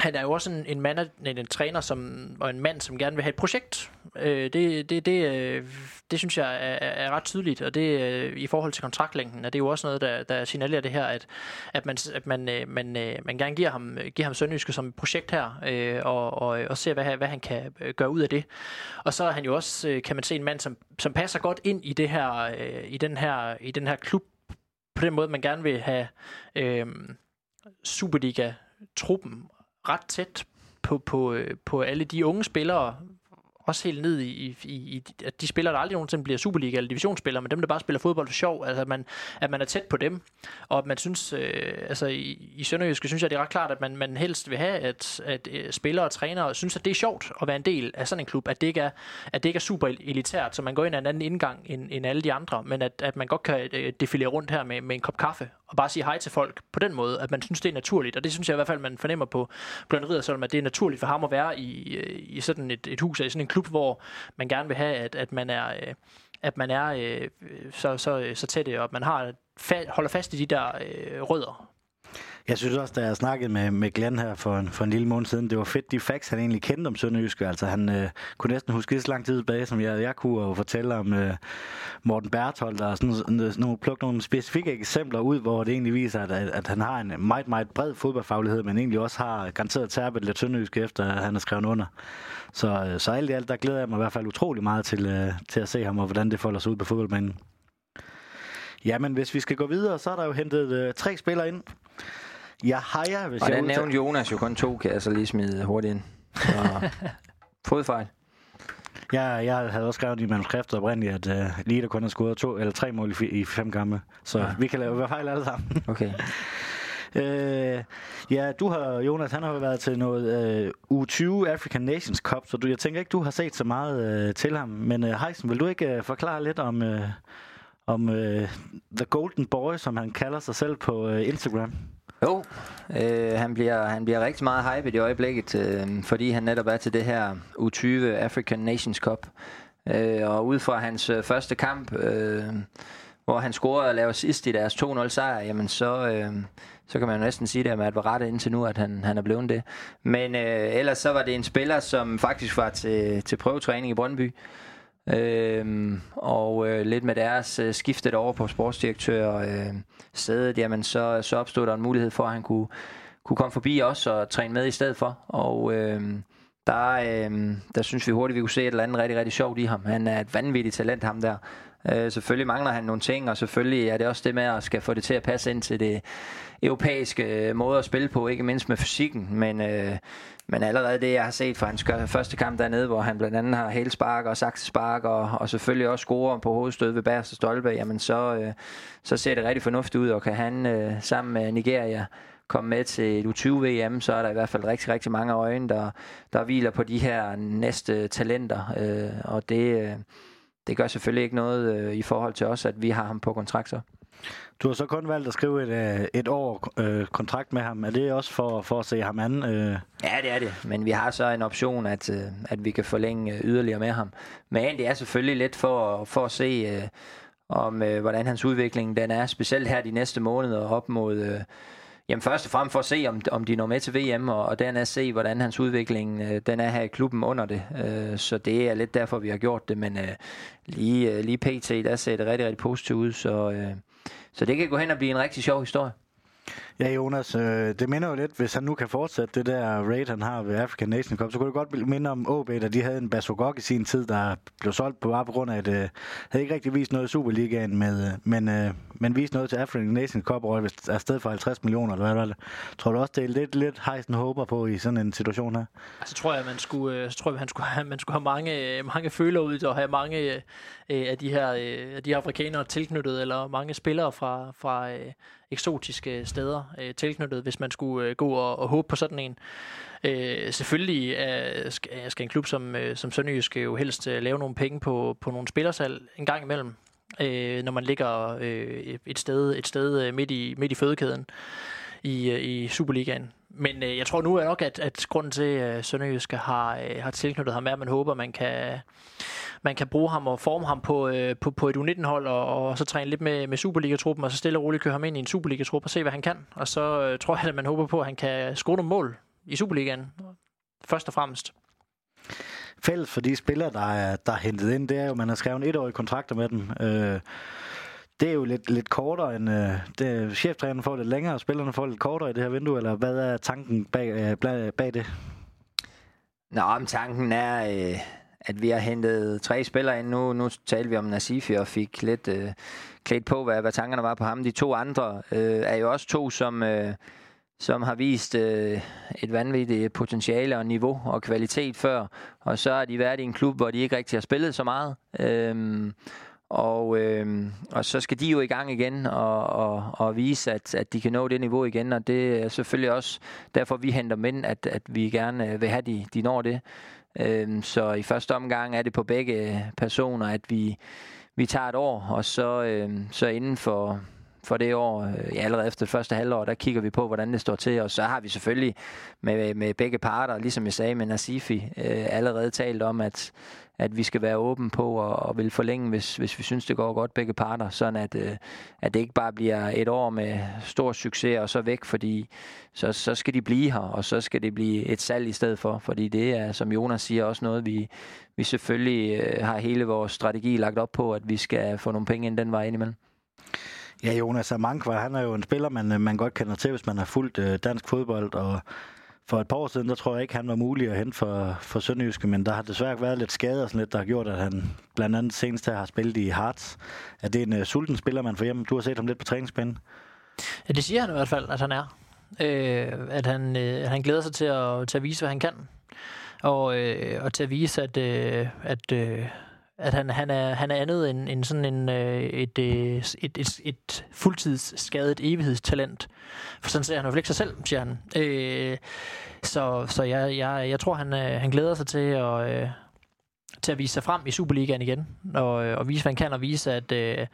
han er jo også en, en, mand, en, en træner som, og en mand, som gerne vil have et projekt. Øh, det, det, det, øh, det synes jeg er, er ret tydeligt, og det øh, i forhold til kontraktlængden, er det jo også noget, der, der signalerer det her, at, at, man, at man, øh, man, øh, man gerne giver ham, giver ham Sønderjyske som et projekt her, øh, og, og, og ser, hvad, hvad han kan øh, gøre ud af det. Og så er han jo også, øh, kan man se, en mand, som, som passer godt ind i, det her, øh, i, den her, i den her klub, på den måde, man gerne vil have øh, Superliga-truppen ret tæt på, på, øh, på alle de unge spillere, også helt ned i, i, i at de spillere, der aldrig nogensinde bliver Superliga- eller divisionsspillere, men dem, der bare spiller fodbold for sjov, altså at man, at man er tæt på dem, og at man synes, øh, altså i, i Sønderjyske synes jeg, det er ret klart, at man, man helst vil have, at, at øh, spillere og trænere synes, at det er sjovt at være en del af sådan en klub, at det ikke er, at det ikke er super elitært, så man går ind af en anden indgang end, end alle de andre, men at, at man godt kan øh, defilere rundt her med, med en kop kaffe, og bare sige hej til folk på den måde, at man synes, det er naturligt, og det synes jeg i hvert fald, man fornemmer på Bjørn Riddersholm, at det er naturligt for ham at være i, øh, i sådan et, et hus, i sådan en klub, hvor man gerne vil have, at, at man er, øh, at man er øh, øh så, så, øh, så tæt, og at man har, holder fast i de der øh, rødder. Jeg synes også, da jeg snakkede med, med Glenn her for en, for en lille måned siden, det var fedt, de facts, han egentlig kendte om Sønderjysk. Altså, han øh, kunne næsten huske lige så lang tid tilbage, som jeg, jeg kunne, og fortælle om øh, Morten Berthold, og sådan, sådan, nogle, plukke nogle specifikke eksempler ud, hvor det egentlig viser, at, at han har en meget, meget bred fodboldfaglighed, men egentlig også har garanteret tærpet lidt Sønderjysk, efter at han er skrevet under. Så, øh, så alt i alt, der glæder jeg mig i hvert fald utrolig meget til, øh, til at se ham, og hvordan det folder sig ud på fodboldbanen. Jamen, hvis vi skal gå videre, så er der jo hentet øh, tre spillere ind. Jeg hejer, hvis og jeg den nævnte Jonas jo kun to, kan jeg så lige smide hurtigt ind. Så, [LAUGHS] fodfejl. Jeg, jeg havde også skrevet i manuskriptet oprindeligt, at uh, lige der kun har scoret to eller tre mål i, i fem kampe. Så ja. vi kan lave hvad fejl alle sammen. [LAUGHS] Okay. øh, ja, du har, Jonas, han har jo været til noget uh, U20 African Nations Cup, så du, jeg tænker ikke, du har set så meget uh, til ham. Men uh, Heisen, vil du ikke uh, forklare lidt om, uh, om øh, The Golden Boy, som han kalder sig selv på øh, Instagram? Jo, øh, han, bliver, han bliver rigtig meget hyped i øjeblikket, øh, fordi han netop er til det her U20 African Nations Cup. Øh, og ud fra hans øh, første kamp, øh, hvor han scorede og laver sidst i deres 2-0 sejr, jamen så, øh, så kan man jo næsten sige, at det var ret indtil nu, at han, han er blevet det. Men øh, ellers så var det en spiller, som faktisk var til, til prøvetræning i Brøndby. Øhm, og øh, lidt med deres øh, skiftet over på sportsdirektør øh, stedet, jamen så, så opstod der en mulighed for, at han kunne, kunne komme forbi os og træne med i stedet for. Og øh, der, øh, der synes vi hurtigt, vi kunne se et eller andet rigtig, rigtig sjovt i ham. Han er et vanvittigt talent, ham der. Øh, selvfølgelig mangler han nogle ting, og selvfølgelig er det også det med at skal få det til at passe ind til det europæiske øh, måde at spille på, ikke mindst med fysikken, men, øh, men allerede det, jeg har set fra hans første kamp dernede, hvor han blandt andet har hælspark og saksespark, og, og selvfølgelig også scorer på hovedstød ved bagerste Stolpe, jamen så, øh, så ser det rigtig fornuftigt ud, og kan han øh, sammen med Nigeria komme med til et U20-VM, så er der i hvert fald rigtig, rigtig mange øjne, der, der hviler på de her næste talenter, øh, og det, øh, det gør selvfølgelig ikke noget øh, i forhold til os, at vi har ham på kontrakt så. Du har så kun valgt at skrive et, øh, et år øh, kontrakt med ham. Er det også for, for at se ham anden? Øh? Ja, det er det. Men vi har så en option, at, øh, at vi kan forlænge øh, yderligere med ham. Men det er selvfølgelig lidt for, for at se, øh, om øh, hvordan hans udvikling den er. Specielt her de næste måneder op mod... Øh, Jamen først og fremmest for at se, om, om de når med til VM, og, og dernæst se, hvordan hans udvikling øh, den er her i klubben under det. Øh, så det er lidt derfor, vi har gjort det, men øh, lige, øh, lige pt, der ser det rigtig, rigtig positivt ud, så, øh, så det kan gå hen og blive en rigtig sjov historie. Ja, Jonas, øh, det minder jo lidt, hvis han nu kan fortsætte det der raid, han har ved African Nation Cup, så kunne det godt minde om OB, da de havde en Basogok i sin tid, der blev solgt på bare på grund af, at øh, havde ikke rigtig vist noget i Superligaen, med, øh, men, øh, men viste noget til African Nation Cup, og hvis er sted for 50 millioner, eller hvad var det? Tror du også, det er lidt, lidt hejsen håber på i sådan en situation her? Så tror jeg, man skulle, øh, så tror jeg, man skulle have, man skulle have mange, øh, mange følere ud og have mange øh, af de her øh, af de her afrikanere tilknyttet, eller mange spillere fra, fra øh, eksotiske steder øh, tilknyttet, hvis man skulle øh, gå og, og håbe på sådan en. Øh, selvfølgelig er, skal, skal en klub som, øh, som Sønderjysk jo helst øh, lave nogle penge på, på nogle spillersal en gang imellem, øh, når man ligger øh, et sted, et sted øh, midt, i, midt i fødekæden i, øh, i Superligaen. Men øh, jeg tror nu er nok, at, at grunden til, at Sønderjyske har, øh, har tilknyttet ham, er, at man håber, man kan man kan bruge ham og forme ham på, øh, på, på et U19-hold, og, og så træne lidt med, med Superliga-truppen, og så stille og roligt køre ham ind i en Superliga-trup og se, hvad han kan. Og så øh, tror jeg, at man håber på, at han kan score nogle mål i Superligaen, først og fremmest. Fælles for de spillere, der er, der er hentet ind, det er jo, at man har skrevet en etårig kontrakter med dem. Øh, det er jo lidt, lidt kortere end... Øh, det, cheftræneren får lidt længere, og spillerne får lidt kortere i det her vindue, eller hvad er tanken bag, øh, bag det? Nå, men tanken er... Øh at vi har hentet tre spillere ind. Nu, nu talte vi om Nasifi og fik lidt øh, klædt på, hvad, hvad tankerne var på ham. De to andre øh, er jo også to, som, øh, som har vist øh, et vanvittigt potentiale og niveau og kvalitet før. Og så har de været i en klub, hvor de ikke rigtig har spillet så meget. Øh, og, øh, og så skal de jo i gang igen og, og, og vise, at, at de kan nå det niveau igen. Og det er selvfølgelig også derfor, vi henter dem ind, at, at vi gerne øh, vil have, at de, de når det. Øhm, så i første omgang er det på begge personer, at vi, vi tager et år, og så, øhm, så inden for, for det år. Øh, ja, allerede efter det første halvår, der kigger vi på, hvordan det står til, og så har vi selvfølgelig med, med begge parter, ligesom jeg sagde med Nasifi, øh, allerede talt om, at, at vi skal være åben på og, og vil forlænge, hvis, hvis vi synes, det går godt begge parter, sådan at, øh, at det ikke bare bliver et år med stor succes og så væk, fordi så, så skal de blive her, og så skal det blive et salg i stedet for, fordi det er, som Jonas siger, også noget, vi, vi selvfølgelig øh, har hele vores strategi lagt op på, at vi skal få nogle penge ind den vej ind imellem. Ja, Jonas Amankwa, han er jo en spiller, man, øh, man godt kender til, hvis man har fulgt øh, dansk fodbold, og for et par år siden, der tror jeg ikke, han var mulig at hente for, for Sønderjyske, men der har desværre været lidt skader og sådan lidt, der har gjort, at han blandt andet senest har spillet i Hearts. Er det en øh, sulten spiller, man får hjem? Du har set ham lidt på træningsbanen. Ja, det siger han i hvert fald, at han er. Øh, at han, øh, han glæder sig til at, til at vise, hvad han kan. Og, øh, og til at vise, at, øh, at, øh, at han, han, er, han er andet end, end sådan en, øh, et, øh, et, et, et fuldtidsskadet evighedstalent. For sådan ser han jo ikke sig selv, siger han. Øh, så så jeg, jeg, jeg tror, han, øh, han glæder sig til at, øh, til at vise sig frem i Superligaen igen, og, øh, og vise, hvad han kan, og vise, at, øh,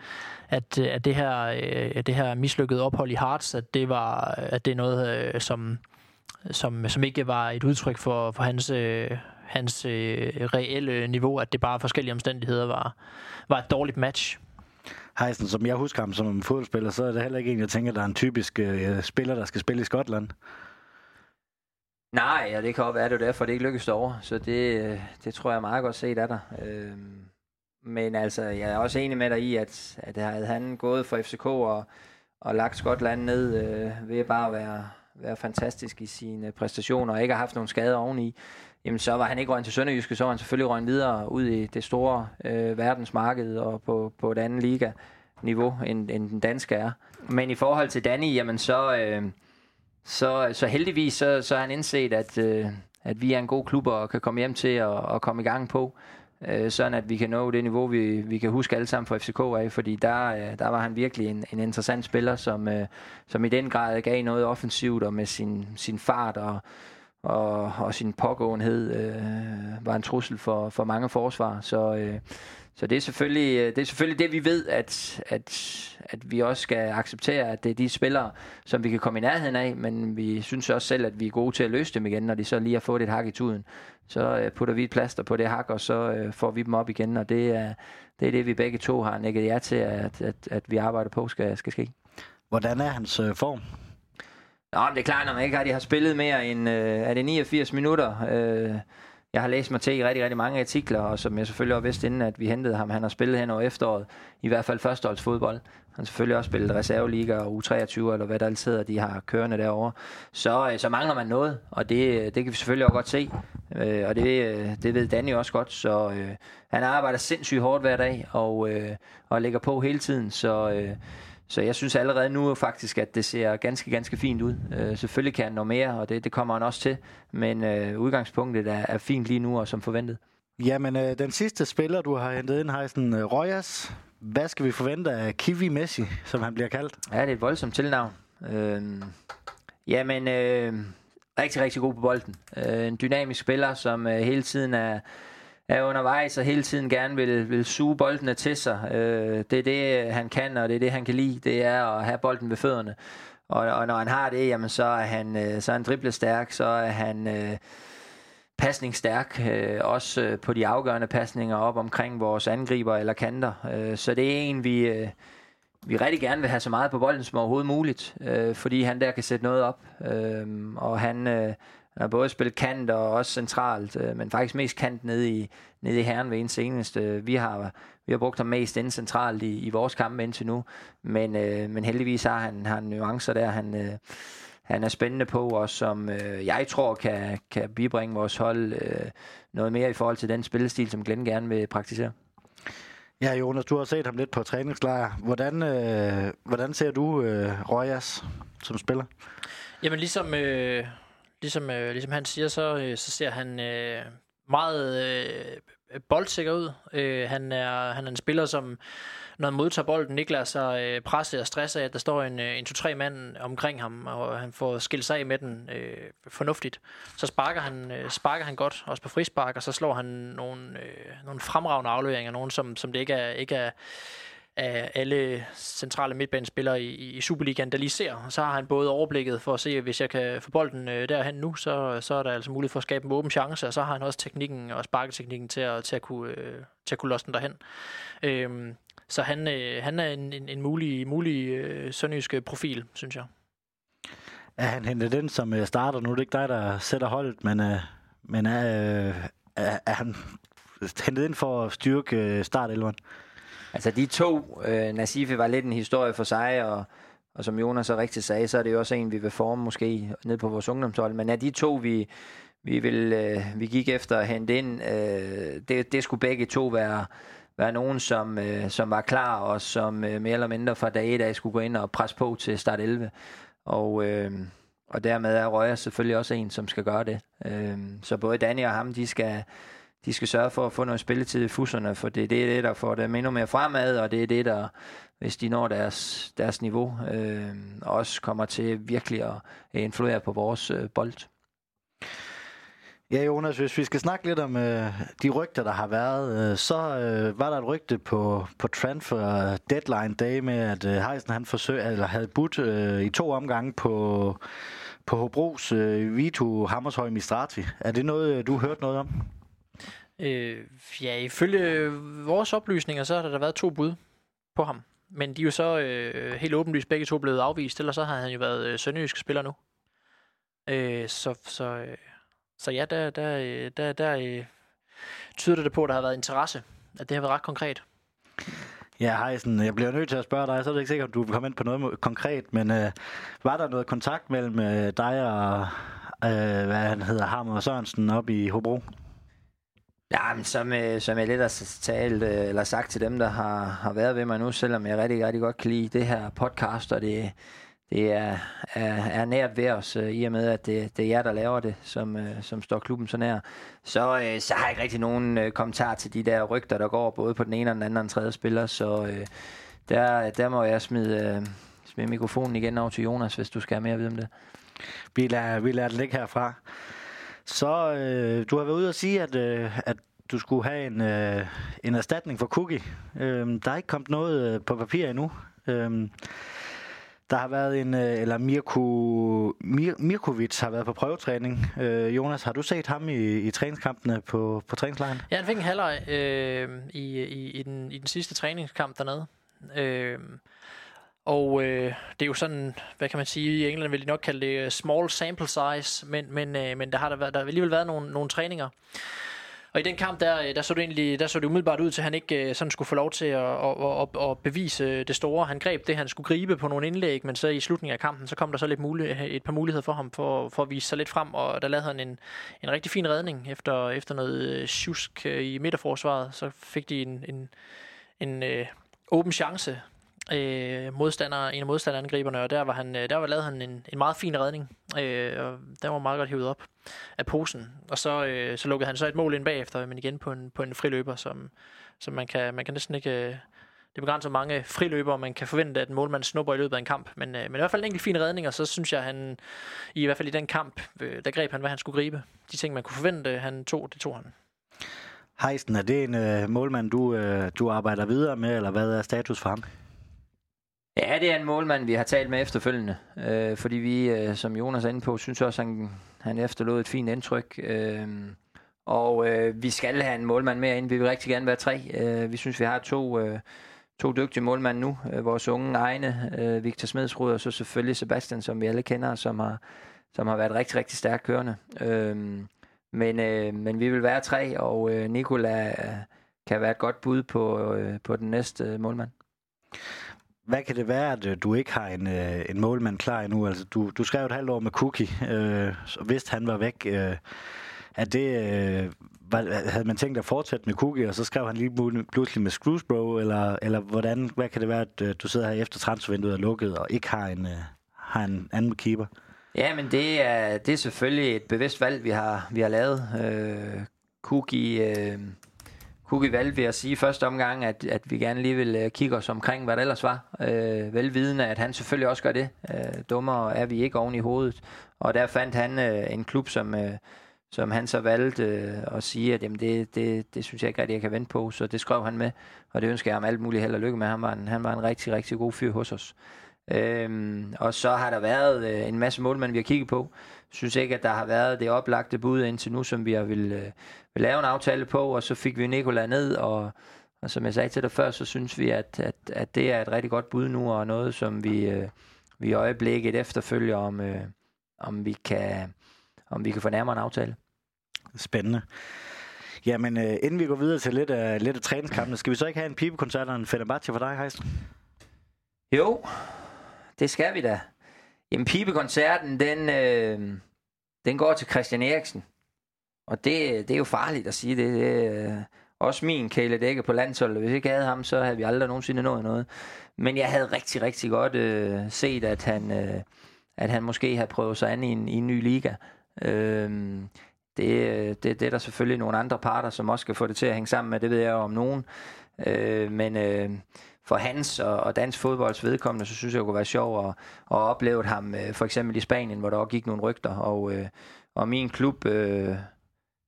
at, øh, at det her, det her mislykkede ophold i Hearts, at det, var, at det er noget, som, som, som ikke var et udtryk for, for hans, hans øh, reelle niveau, at det bare forskellige omstændigheder var, var et dårligt match. Heisen, som jeg husker ham som en fodboldspiller, så er det heller ikke en, jeg tænker, der er en typisk øh, spiller, der skal spille i Skotland. Nej, ja, det kan også være, det er derfor, det ikke lykkes over. Så det, øh, det tror jeg er meget godt set af dig. Øhm, men altså, jeg er også enig med dig i, at, at havde han gået for FCK og, og lagt Skotland ned øh, ved bare at være, være fantastisk i sine præstationer og ikke har haft nogen skader oveni, jamen så var han ikke røgnet til Sønderjyske, så var han selvfølgelig røgnet videre ud i det store øh, verdensmarked og på, på et andet liga niveau, end, end den danske er. Men i forhold til Danny, jamen så, øh, så, så heldigvis så, så har han indset, at, øh, at vi er en god klub og kan komme hjem til og, og komme i gang på, øh, sådan at vi kan nå det niveau, vi, vi kan huske alle sammen fra FCK af, fordi der, øh, der var han virkelig en, en interessant spiller, som, øh, som i den grad gav noget offensivt og med sin, sin fart og og, og sin pågåenhed øh, var en trussel for, for mange forsvar. Så, øh, så det, er selvfølgelig, øh, det er selvfølgelig det, vi ved, at, at, at vi også skal acceptere, at det er de spillere, som vi kan komme i nærheden af, men vi synes også selv, at vi er gode til at løse dem igen, når de så lige har fået et hak i tuden. Så øh, putter vi et plaster på det hak, og så øh, får vi dem op igen, og det er, det er det, vi begge to har nækket jer til, at, at, at vi arbejder på skal, skal ske. Hvordan er hans øh, form? Nå, det er klart, når man ikke har, har spillet mere end øh, er det 89 minutter. Øh, jeg har læst mig til i rigtig, rigtig mange artikler, og som jeg selvfølgelig også vidste inden, at vi hentede ham. Han har spillet hen over efteråret, i hvert fald førsteholdsfodbold. Han har selvfølgelig også spillet reserveliga og U23, eller hvad der altid hedder, de har kørende derovre. Så, øh, så mangler man noget, og det, øh, det kan vi selvfølgelig også godt se. Øh, og det, øh, det ved Danny også godt, så øh, han arbejder sindssygt hårdt hver dag, og, øh, og lægger på hele tiden, så... Øh, så jeg synes allerede nu faktisk, at det ser ganske, ganske fint ud. Øh, selvfølgelig kan han nå mere, og det, det kommer han også til. Men øh, udgangspunktet er, er fint lige nu og som forventet. Jamen, øh, den sidste spiller, du har hentet ind, Heisen øh, Royas. Hvad skal vi forvente af Kiwi Messi, som han bliver kaldt? Ja, det er et voldsomt tilnavn. Øh, jamen, øh, rigtig, rigtig god på bolden. Øh, en dynamisk spiller, som øh, hele tiden er er undervejs og hele tiden gerne vil, vil suge boldene til sig. Øh, det er det, han kan, og det er det, han kan lide. Det er at have bolden ved fødderne. Og, og når han har det, jamen, så er han, øh, så er han driblestærk, så er han øh, pasningsstærk, øh, også øh, på de afgørende pasninger op omkring vores angriber eller kanter. Øh, så det er en, vi, øh, vi rigtig gerne vil have så meget på bolden som overhovedet muligt, øh, fordi han der kan sætte noget op. Øh, og han, øh, han har både spillet kant og også centralt, øh, men faktisk mest kant nede i, nede i herren ved en seneste. Vi har, vi har brugt ham mest inde centralt i, i vores kampe indtil nu, men, øh, men heldigvis har han, har han nuancer der, han, øh, han er spændende på, og som øh, jeg tror kan, kan bibringe vores hold øh, noget mere i forhold til den spillestil, som Glenn gerne vil praktisere. Ja, Jonas, du har set ham lidt på træningslejr. Hvordan, øh, hvordan ser du øh, Royas som spiller? Jamen ligesom... Øh ligesom, øh, ligesom han siger, så, øh, så ser han øh, meget øh, boldsikker ud. Øh, han, er, han er en spiller, som når han modtager bolden, ikke lader sig øh, presse og stresse af, at der står en, øh, en to-tre mand omkring ham, og han får skilt sig af med den øh, fornuftigt. Så sparker han, øh, sparker han godt, også på frispark, og så slår han nogle, øh, nogle fremragende afleveringer, nogle som, som det ikke er, ikke er af alle centrale midtbanespillere i, i Superligaen, der lige ser. Så har han både overblikket for at se, hvis jeg kan få bolden øh, derhen nu, så, så er der altså mulighed for at skabe en åben chance, og så har han også teknikken og sparketeknikken til at, til at, kunne, øh, til at kunne losse den derhen. Øhm, så han, øh, han er en, en, en mulig, mulig øh, sønderjyske profil, synes jeg. Er han hentet den som øh, starter nu? Det er ikke dig, der sætter holdet, men, øh, men er, øh, er, er han hentet ind for at styrke øh, startelveren? Altså de to, øh, Nasife var lidt en historie for sig, og, og som Jonas så rigtigt sagde, så er det jo også en, vi vil forme måske ned på vores ungdomshold. Men er de to, vi, vi, vil, øh, vi gik efter at hente ind, øh, det, det skulle begge to være, være nogen, som, øh, som var klar, og som øh, mere eller mindre fra dag 1 af skulle gå ind og presse på til start 11. Og, øh, og dermed er Røger selvfølgelig også en, som skal gøre det. Øh, så både Danny og ham, de skal, de skal sørge for at få noget spilletid i fusserne, for det er det, der får dem endnu mere fremad, og det er det, der, hvis de når deres, deres niveau, øh, også kommer til virkelig at influere på vores øh, bold. Ja, Jonas, hvis vi skal snakke lidt om øh, de rygter, der har været, øh, så øh, var der et rygte på, på transfer deadline day med, at øh, Heisen han forsøg, eller havde budt øh, i to omgange på, på Hobros øh, Vito Hammershøj Mistrati. Er det noget, øh, du har hørt noget om? Øh, ja, ifølge vores oplysninger, så har der været to bud på ham. Men de er jo så øh, helt åbenlyst begge to blevet afvist, ellers så har han jo været øh, sønderjysk spiller nu. Øh, så, så, øh, så ja, der, der, øh, der, der øh, tyder det på, at der har været interesse. At det har været ret konkret. Ja, Heisen, jeg bliver nødt til at spørge dig, så er det ikke sikkert, om du vil komme ind på noget konkret, men øh, var der noget kontakt mellem øh, dig og, øh, hvad han hedder, Hammer Sørensen op i Hobro? Ja, men som, øh, som jeg lidt har talt, øh, eller sagt til dem, der har, har været ved mig nu, selvom jeg rigtig, rigtig godt kan lide det her podcast, og det, det er, er, er nært ved os, øh, i og med, at det, det er jer, der laver det, som, øh, som står klubben så nær. Så, øh, så har jeg ikke rigtig nogen øh, kommentar til de der rygter, der går både på den ene og den anden og den tredje spiller, så øh, der, der må jeg smide, øh, smide mikrofonen igen over til Jonas, hvis du skal have mere at vide om det. Vi lader, vi lader det ligge herfra. Så øh, du har været ude og sige, at, øh, at du skulle have en, øh, en erstatning for Cookie. Øh, der er ikke kommet noget øh, på papir endnu. Øh, der har været en, øh, eller Mirko, Mir, Mirkovic har været på prøvetræning. Øh, Jonas, har du set ham i, i træningskampene på, på træningslejren? Ja, han fik en halvleg øh, i, i, i, den, i den sidste træningskamp dernede. Øh, og øh, det er jo sådan, hvad kan man sige, i England vil de nok kalde det øh, small sample size, men, men, øh, men der har der, været, der har alligevel været nogle, nogle træninger. Og i den kamp, der, øh, der så det egentlig der så det umiddelbart ud til, at han ikke øh, sådan skulle få lov til at, at, at, at bevise det store. Han greb det, han skulle gribe på nogle indlæg, men så i slutningen af kampen, så kom der så lidt mulig, et par muligheder for ham for, for at vise sig lidt frem, og der lavede han en, en rigtig fin redning efter, efter noget sjusk i midterforsvaret. Så fik de en, en, en øh, åben chance øh, modstander, en af modstanderangriberne, og der, var han, øh, der var lavede han en, en meget fin redning, øh, og der var meget godt hævet op af posen. Og så, øh, så lukkede han så et mål ind bagefter, men igen på en, på en friløber, som, som man, kan, man kan næsten ikke... Øh, det begrænser mange friløbere, man kan forvente, at en målmand snupper i løbet af en kamp. Men, øh, men i hvert fald en enkelt fin redning, og så synes jeg, at han i hvert fald i den kamp, øh, der greb han, hvad han skulle gribe. De ting, man kunne forvente, han tog, det tog han. Heisen, er det en øh, målmand, du, øh, du arbejder videre med, eller hvad er status for ham? Ja, det er en målmand, vi har talt med efterfølgende. Øh, fordi vi, øh, som Jonas er inde på, synes også, han, han efterlod et fint indtryk. Øh, og øh, vi skal have en målmand mere ind. Vi vil rigtig gerne være tre. Øh, vi synes, vi har to, øh, to dygtige målmænd nu. Øh, vores unge egne, øh, Victor Smedsrud, og så selvfølgelig Sebastian, som vi alle kender, som har, som har været rigtig, rigtig stærkt kørende. Øh, men, øh, men vi vil være tre, og øh, Nikola øh, kan være et godt bud på, øh, på den næste øh, målmand. Hvad kan det være, at øh, du ikke har en, øh, en målmand klar endnu? Altså, du, du skrev et halvt år med Cookie, øh, og vidste han var væk. Øh, er det, øh, var, havde man tænkt at fortsætte med Cookie, og så skrev han lige pludselig med Screwsbro, eller, eller hvordan, hvad kan det være, at øh, du sidder her efter transfervinduet er lukket, og ikke har en, øh, har en anden keeper? Ja, men det er, det er selvfølgelig et bevidst valg, vi har, vi har lavet. Øh, Cookie... Øh Hugi valgte ved at sige første omgang, at, at vi gerne lige vil øh, kigge os omkring, hvad det ellers var. Øh, velvidende, at han selvfølgelig også gør det. Øh, dummere er vi ikke oven i hovedet. Og der fandt han øh, en klub, som, øh, som han så valgte øh, at sige, at jamen, det, det, det synes jeg ikke rigtig, jeg kan vente på. Så det skrev han med, og det ønsker jeg ham alt muligt held og lykke med. Han var en, han var en rigtig, rigtig god fyr hos os. Øhm, og så har der været øh, en masse målmænd, vi har kigget på. Synes ikke, at der har været det oplagte bud indtil nu, som vi har vil, øh, vil lave en aftale på, og så fik vi Nikola ned, og, og som jeg sagde til dig før, så synes vi, at, at, at det er et rigtig godt bud nu, og noget, som vi, øh, vi i øjeblikket efterfølger, om, øh, om, vi kan, om vi kan få nærmere en aftale. Spændende. Jamen, øh, inden vi går videre til lidt af, lidt af træningskampene, skal vi så ikke have en pibekoncert og en Fenerbahce for dig, Heist? Jo, det skal vi da. Jamen, pibekoncerten, den, øh, den går til Christian Eriksen. Og det, det er jo farligt at sige det. det er, øh, også min kæle dække på landsholdet. Hvis ikke jeg havde ham, så havde vi aldrig nogensinde nået noget. Men jeg havde rigtig, rigtig godt øh, set, at han, øh, at han måske havde prøvet sig an i en, i en ny liga. Øhm, øh, det, det, det er der selvfølgelig nogle andre parter, som også skal få det til at hænge sammen med. Det ved jeg om nogen. Øh, men... Øh, for hans og, og dansk fodbolds vedkommende, så synes jeg, det kunne være sjovt at, at opleve ham øh, for eksempel i Spanien, hvor der også gik nogle rygter. Og, øh, og min klub, øh,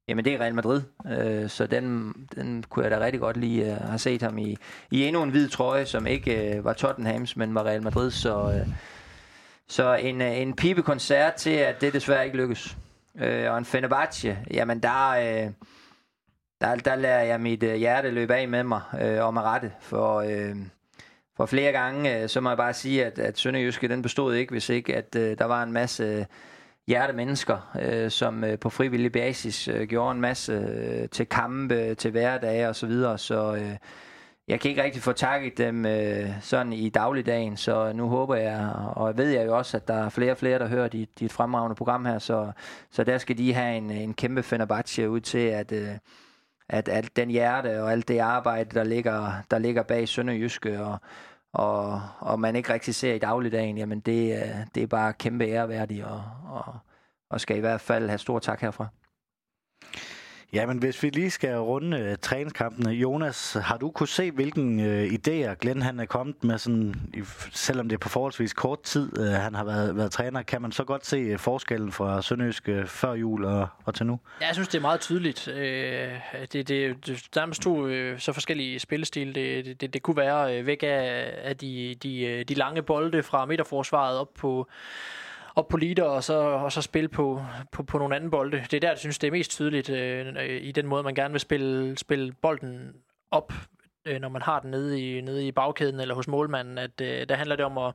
jamen det er Real Madrid, øh, så den, den kunne jeg da rigtig godt lige øh, have set ham i, i endnu en hvid trøje, som ikke øh, var Tottenhams, men var Real Madrid. Så, øh, så en, øh, en pibekoncert til, at det desværre ikke lykkes. Øh, og en Fenerbahce, jamen der... Øh, der, der lader jeg mit øh, hjerte løbe af med mig, øh, og med rette, for, øh, for flere gange, øh, så må jeg bare sige, at, at Sønderjyske, den bestod ikke, hvis ikke, at øh, der var en masse øh, øh, som øh, på frivillig basis øh, gjorde en masse øh, til kampe, til hverdage og så videre, så øh, jeg kan ikke rigtig få takket dem øh, sådan i dagligdagen, så nu håber jeg, og ved jeg jo også, at der er flere og flere, der hører dit, dit fremragende program her, så, så der skal de have en, en kæmpe Fenerbahce ud til, at øh, at alt den hjerte og alt det arbejde, der ligger, der ligger bag Sønderjyske, og, og, og man ikke rigtig ser i dagligdagen, jamen det, øh, det er bare kæmpe æreværdigt, og, og, og skal i hvert fald have stor tak herfra. Ja, men hvis vi lige skal runde uh, træningskampene. Jonas, har du kunne se, hvilken uh, idéer Glenn han er kommet med, sådan, i, selvom det er på forholdsvis kort tid, uh, han har været, været træner? Kan man så godt se uh, forskellen fra Sønderjysk uh, før jul og, og til nu? Ja, jeg synes, det er meget tydeligt. Uh, det, det, det er to uh, så forskellige spillestil. Det, det, det kunne være uh, væk af, af de, de, de lange bolde fra midterforsvaret op på op på leader, og så, og så spille på, på, på nogle anden bolde. Det er der, jeg synes, det er mest tydeligt øh, øh, i den måde, man gerne vil spille, spille bolden op, øh, når man har den nede i, nede i bagkæden eller hos målmanden, at øh, der handler det om at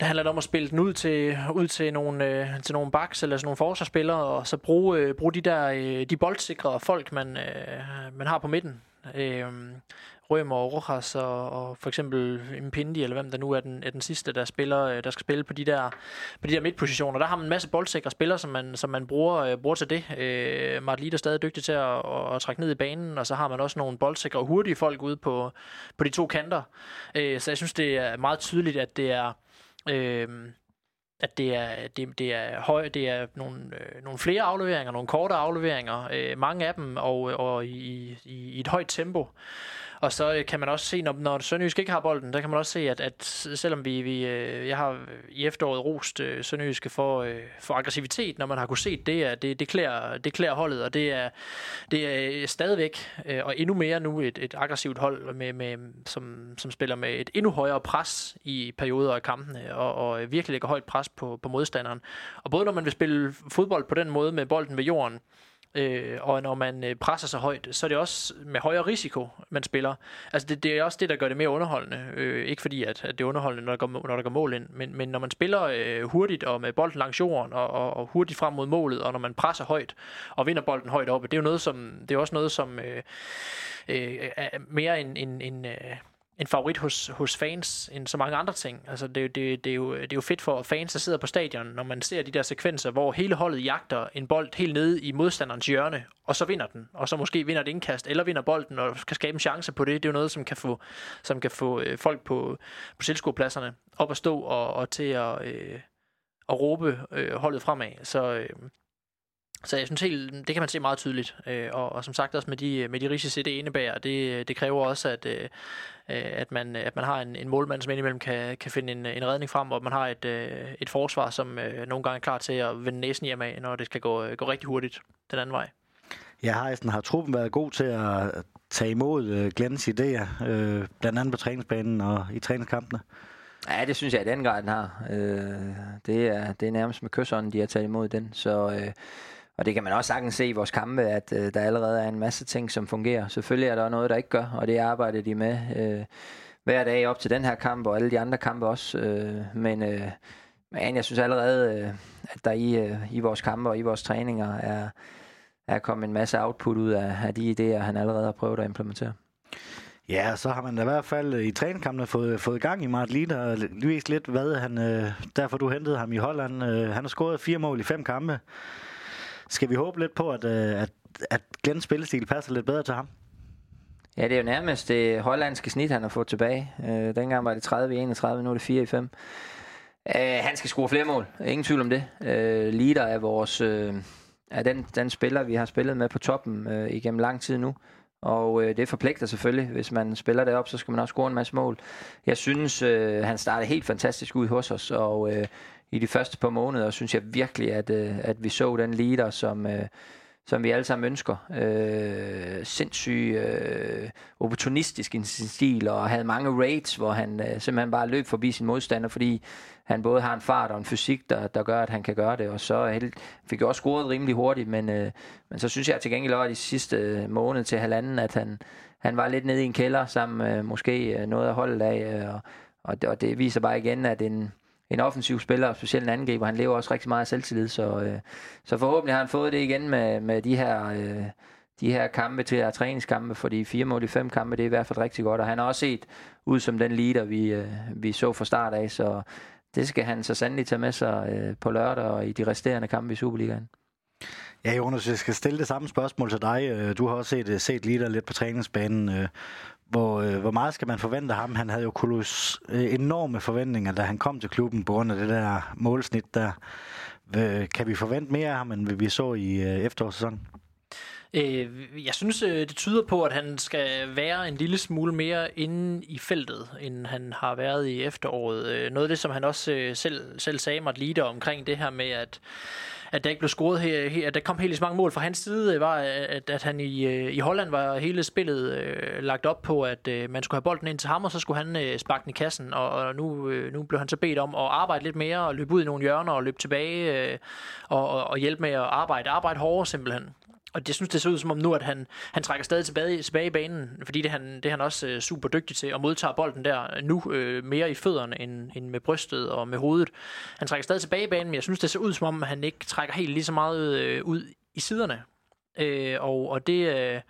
der handler det om at spille den ud til, ud til nogle, øh, til nogle backs eller sådan nogle forsvarsspillere, og så bruge, øh, bruge de der øh, de boldsikre folk, man, øh, man har på midten. Øh, Rømer og Rojas og, og for eksempel Impindi, eller hvem der nu er den, er den sidste, der spiller, øh, der skal spille på de der, på de der midtpositioner. Der har man en masse boldsikre spillere, som man, som man bruger, øh, bruger til det. Øh, Martin er stadig dygtig til at, at, at trække ned i banen, og så har man også nogle boldsikre og hurtige folk ude på, på de to kanter. Øh, så jeg synes, det er meget tydeligt, at det er... Øh, at det er, det, det er, høj, det er nogle, øh, nogle flere afleveringer, nogle korte afleveringer, øh, mange af dem, og, og i, i, i et højt tempo. Og så øh, kan man også se, når, når Sønderjysk ikke har bolden, der kan man også se, at, at selvom vi, vi øh, jeg har i efteråret rost øh, Sønderjyske for, øh, for aggressivitet, når man har kunne se det, at det, det, klæder, det klæder holdet, og det er, det er øh, stadigvæk, øh, og endnu mere nu, et, et aggressivt hold, med, med, som, som spiller med et endnu højere pres i perioder af kampene, og, og øh, virkelig lægger højt pres på, på modstanderen. Og både når man vil spille fodbold på den måde med bolden ved jorden, Øh, og når man øh, presser sig højt, så er det også med højere risiko, man spiller. Altså det, det er også det, der gør det mere underholdende. Øh, ikke fordi, at, at det er underholdende, når der går, når der går mål ind, men, men når man spiller øh, hurtigt og med bolden langs jorden og, og, og hurtigt frem mod målet, og når man presser højt og vinder bolden højt oppe, det er jo noget, som, det er også noget, som øh, øh, er mere en, en, en øh, en favorit hos, hos fans end så mange andre ting. Altså det, det, det, er jo, det er jo fedt for fans, der sidder på stadion, når man ser de der sekvenser, hvor hele holdet jagter en bold helt nede i modstanderens hjørne, og så vinder den, og så måske vinder et indkast, eller vinder bolden, og kan skabe en chance på det. Det er jo noget, som kan få, som kan få øh, folk på, på tilskuerpladserne op at stå og, og til at, øh, at råbe øh, holdet fremad. Så, øh, så jeg synes helt, det kan man se meget tydeligt. Øh, og, og som sagt også med de, med de risici, det indebærer, det, det kræver også, at, øh, at, man, at man har en, en målmand, som indimellem kan, kan finde en, en redning frem, og man har et, øh, et forsvar, som øh, nogle gange er klar til at vende næsen hjem af, når det skal gå, gå rigtig hurtigt den anden vej. Ja, Heisen, har truppen været god til at tage imod øh, Glens idéer, øh, blandt andet på træningsbanen og i træningskampene? Ja, det synes jeg i den grad, den har. Øh, det, er, det er nærmest med kysseren, de har taget imod den. Så, øh, og det kan man også sagtens se i vores kampe, at øh, der allerede er en masse ting, som fungerer. Selvfølgelig er der noget, der ikke gør, og det arbejder de med øh, hver dag op til den her kamp, og alle de andre kampe også. Øh, men, øh, men jeg synes allerede, øh, at der i, øh, i vores kampe og i vores træninger er, er kommet en masse output ud af, af de idéer, han allerede har prøvet at implementere. Ja, så har man i hvert fald i træningskampene fået, fået gang i Mart Lita, og vist lidt, hvad han, øh, derfor du hentede ham i Holland. Øh, han har scoret fire mål i fem kampe. Skal vi håbe lidt på, at, øh, at, at Glens spillestil passer lidt bedre til ham? Ja, det er jo nærmest det hollandske snit, han har fået tilbage. Øh, dengang var det 30 i 31, nu er det 4 i 5. Øh, han skal score flere mål, ingen tvivl om det. Øh, leader er vores... Øh, er den, den spiller, vi har spillet med på toppen øh, igennem lang tid nu. Og øh, det forpligter selvfølgelig. Hvis man spiller det op, så skal man også score en masse mål. Jeg synes, øh, han startede helt fantastisk ud hos os, og øh, i de første par måneder synes jeg virkelig, at, øh, at vi så den leader, som, øh, som vi alle sammen ønsker. Øh, sindssyg øh, opportunistisk i sin stil, og havde mange raids, hvor han øh, simpelthen bare løb forbi sin modstander, fordi han både har en fart og en fysik, der, der gør, at han kan gøre det. Og så helt, fik jeg også scoret rimelig hurtigt, men, øh, men så synes jeg til gengæld også de sidste øh, måned til halvanden, at han, han var lidt nede i en kælder sammen med øh, måske øh, noget af holdet af. Og, og, det, og det viser bare igen, at en, en offensiv spiller, og specielt en angriber. Han lever også rigtig meget af selvtillid, så, øh, så forhåbentlig har han fået det igen med, med de her... Øh, de her kampe til at træningskampe, fordi fire mål i fem kampe, det er i hvert fald rigtig godt, og han har også set ud som den leader, vi, øh, vi så fra start af, så det skal han så sandelig tage med sig øh, på lørdag og i de resterende kampe i Superligaen. Ja, Jonas, jeg skal stille det samme spørgsmål til dig. Øh, du har også set, øh, set leader lidt på træningsbanen. Øh, hvor, øh, hvor meget skal man forvente ham? Han havde jo kolos, øh, enorme forventninger, da han kom til klubben på grund af det der målsnit der. Øh, kan vi forvente mere af ham, end vi så i øh, efterårssæsonen? Øh, jeg synes, øh, det tyder på, at han skal være en lille smule mere inde i feltet, end han har været i efteråret. Øh, noget af det, som han også øh, selv, selv sagde mig lider omkring det her med, at at der ikke blev scoret her, her, at der kom helt så mange mål fra hans side, øh, var, øh, at, at han i, øh, i Holland var hele spillet øh, lagt op på, at øh, man skulle have bolden ind til ham, og så skulle han øh, sparke den i kassen, og, og nu, øh, nu blev han så bedt om at arbejde lidt mere, og løbe ud i nogle hjørner, og løbe tilbage, øh, og, og, og hjælpe med at arbejde, arbejde hårdere simpelthen. Og jeg synes det ser ud som om nu, at han, han trækker stadig tilbage, tilbage i banen, fordi det, han, det er han også øh, super dygtig til, og modtager bolden der øh, nu øh, mere i fødderne end, end med brystet og med hovedet. Han trækker stadig tilbage i banen, men jeg synes det ser ud som om, at han ikke trækker helt lige så meget øh, ud i siderne. Øh, og, og det, øh,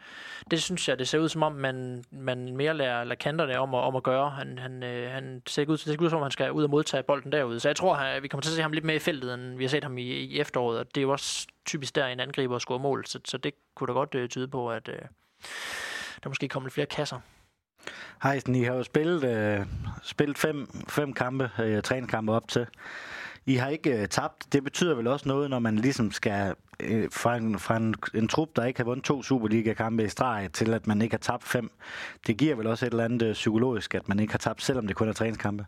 det synes jeg, det ser ud som om, man, man mere lærer, lærer kanterne om, at, om at gøre. Han, han, øh, han ser ikke ud, det ser ud som om, han skal ud og modtage bolden derude. Så jeg tror, at vi kommer til at se ham lidt mere i feltet, end vi har set ham i, i efteråret. Og det er jo også typisk der, en angriber scorer mål. Så, så det kunne da godt øh, tyde på, at øh, der måske kommer lidt flere kasser. Heisen, I har jo spillet, øh, spillet fem, fem kampe, øh, træningskampe op til. I har ikke øh, tabt. Det betyder vel også noget, når man ligesom skal øh, fra, en, fra en, en trup, der ikke har vundet to Superliga-kampe i streg, til at man ikke har tabt fem. Det giver vel også et eller andet øh, psykologisk, at man ikke har tabt, selvom det kun er træningskampe.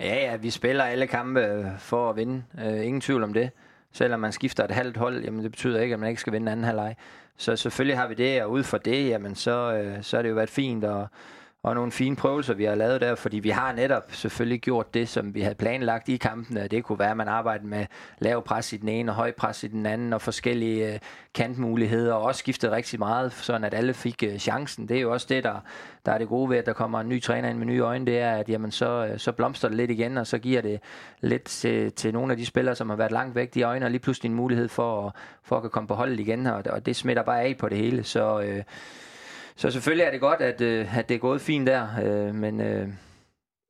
Ja, ja, vi spiller alle kampe øh, for at vinde. Øh, ingen tvivl om det. Selvom man skifter et halvt hold, jamen det betyder ikke, at man ikke skal vinde anden halvleg. Så selvfølgelig har vi det, og ud fra det, jamen så, øh, så har det jo været fint, og og nogle fine prøvelser, vi har lavet der, fordi vi har netop selvfølgelig gjort det, som vi havde planlagt i kampene. Det kunne være, at man arbejdede med lav pres i den ene og høj pres i den anden, og forskellige uh, kantmuligheder, og også skiftet rigtig meget, sådan at alle fik uh, chancen. Det er jo også det, der, der er det gode ved, at der kommer en ny træner ind med nye øjne, det er, at jamen, så, øh, så blomster det lidt igen, og så giver det lidt til, til nogle af de spillere, som har været langt væk, de øjne, og lige pludselig en mulighed for, for at kunne komme på holdet igen, og, og det smitter bare af på det hele. Så Øh, så selvfølgelig er det godt, at, øh, at det er gået fint der, øh, men øh,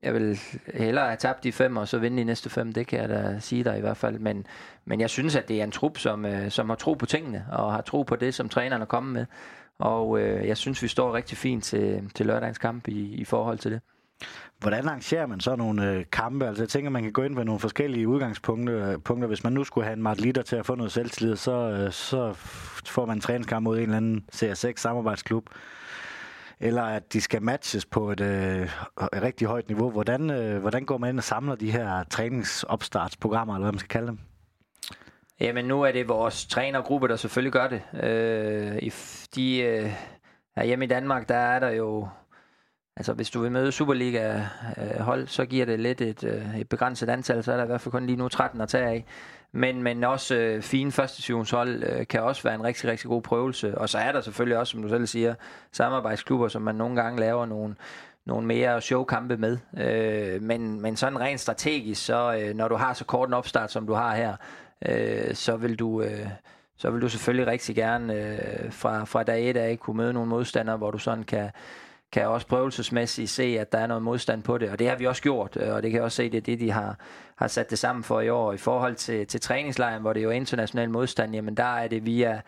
jeg vil hellere have tabt de fem, og så vinde de næste fem, det kan jeg da sige dig i hvert fald. Men, men jeg synes, at det er en trup, som, øh, som har tro på tingene, og har tro på det, som træneren er kommet med. Og øh, jeg synes, vi står rigtig fint til, til lørdagens kamp i, i forhold til det. Hvordan arrangerer man så nogle øh, kampe? Altså jeg tænker, man kan gå ind med nogle forskellige udgangspunkter. Øh, punkter. Hvis man nu skulle have en Mart Litter til at få noget selvtillid, så, øh, så får man en træningskamp mod en eller anden CR6 samarbejdsklub. Eller at de skal matches på et, øh, et rigtig højt niveau. Hvordan, øh, hvordan går man ind og samler de her træningsopstartsprogrammer, eller hvad man skal kalde dem? Jamen nu er det vores trænergruppe, der selvfølgelig gør det. Øh, de, øh, hjemme i Danmark, der er der jo Altså hvis du vil møde Superliga-hold, øh, så giver det lidt et, øh, et begrænset antal, så er der i hvert fald kun lige nu 13 at tage af. Men, men også øh, fine førstationshold øh, kan også være en rigtig, rigtig god prøvelse. Og så er der selvfølgelig også, som du selv siger, samarbejdsklubber, som man nogle gange laver nogle, nogle mere showkampe med. Øh, men, men sådan rent strategisk, så øh, når du har så kort en opstart, som du har her, øh, så vil du... Øh, så vil du selvfølgelig rigtig gerne øh, fra, fra dag et af kunne møde nogle modstandere, hvor du sådan kan, kan også prøvelsesmæssigt se, at der er noget modstand på det, og det har vi også gjort, øh, og det kan jeg også se, det er det, de har, har sat det sammen for i år. I forhold til, til træningslejren, hvor det jo er international modstand, jamen der er det via,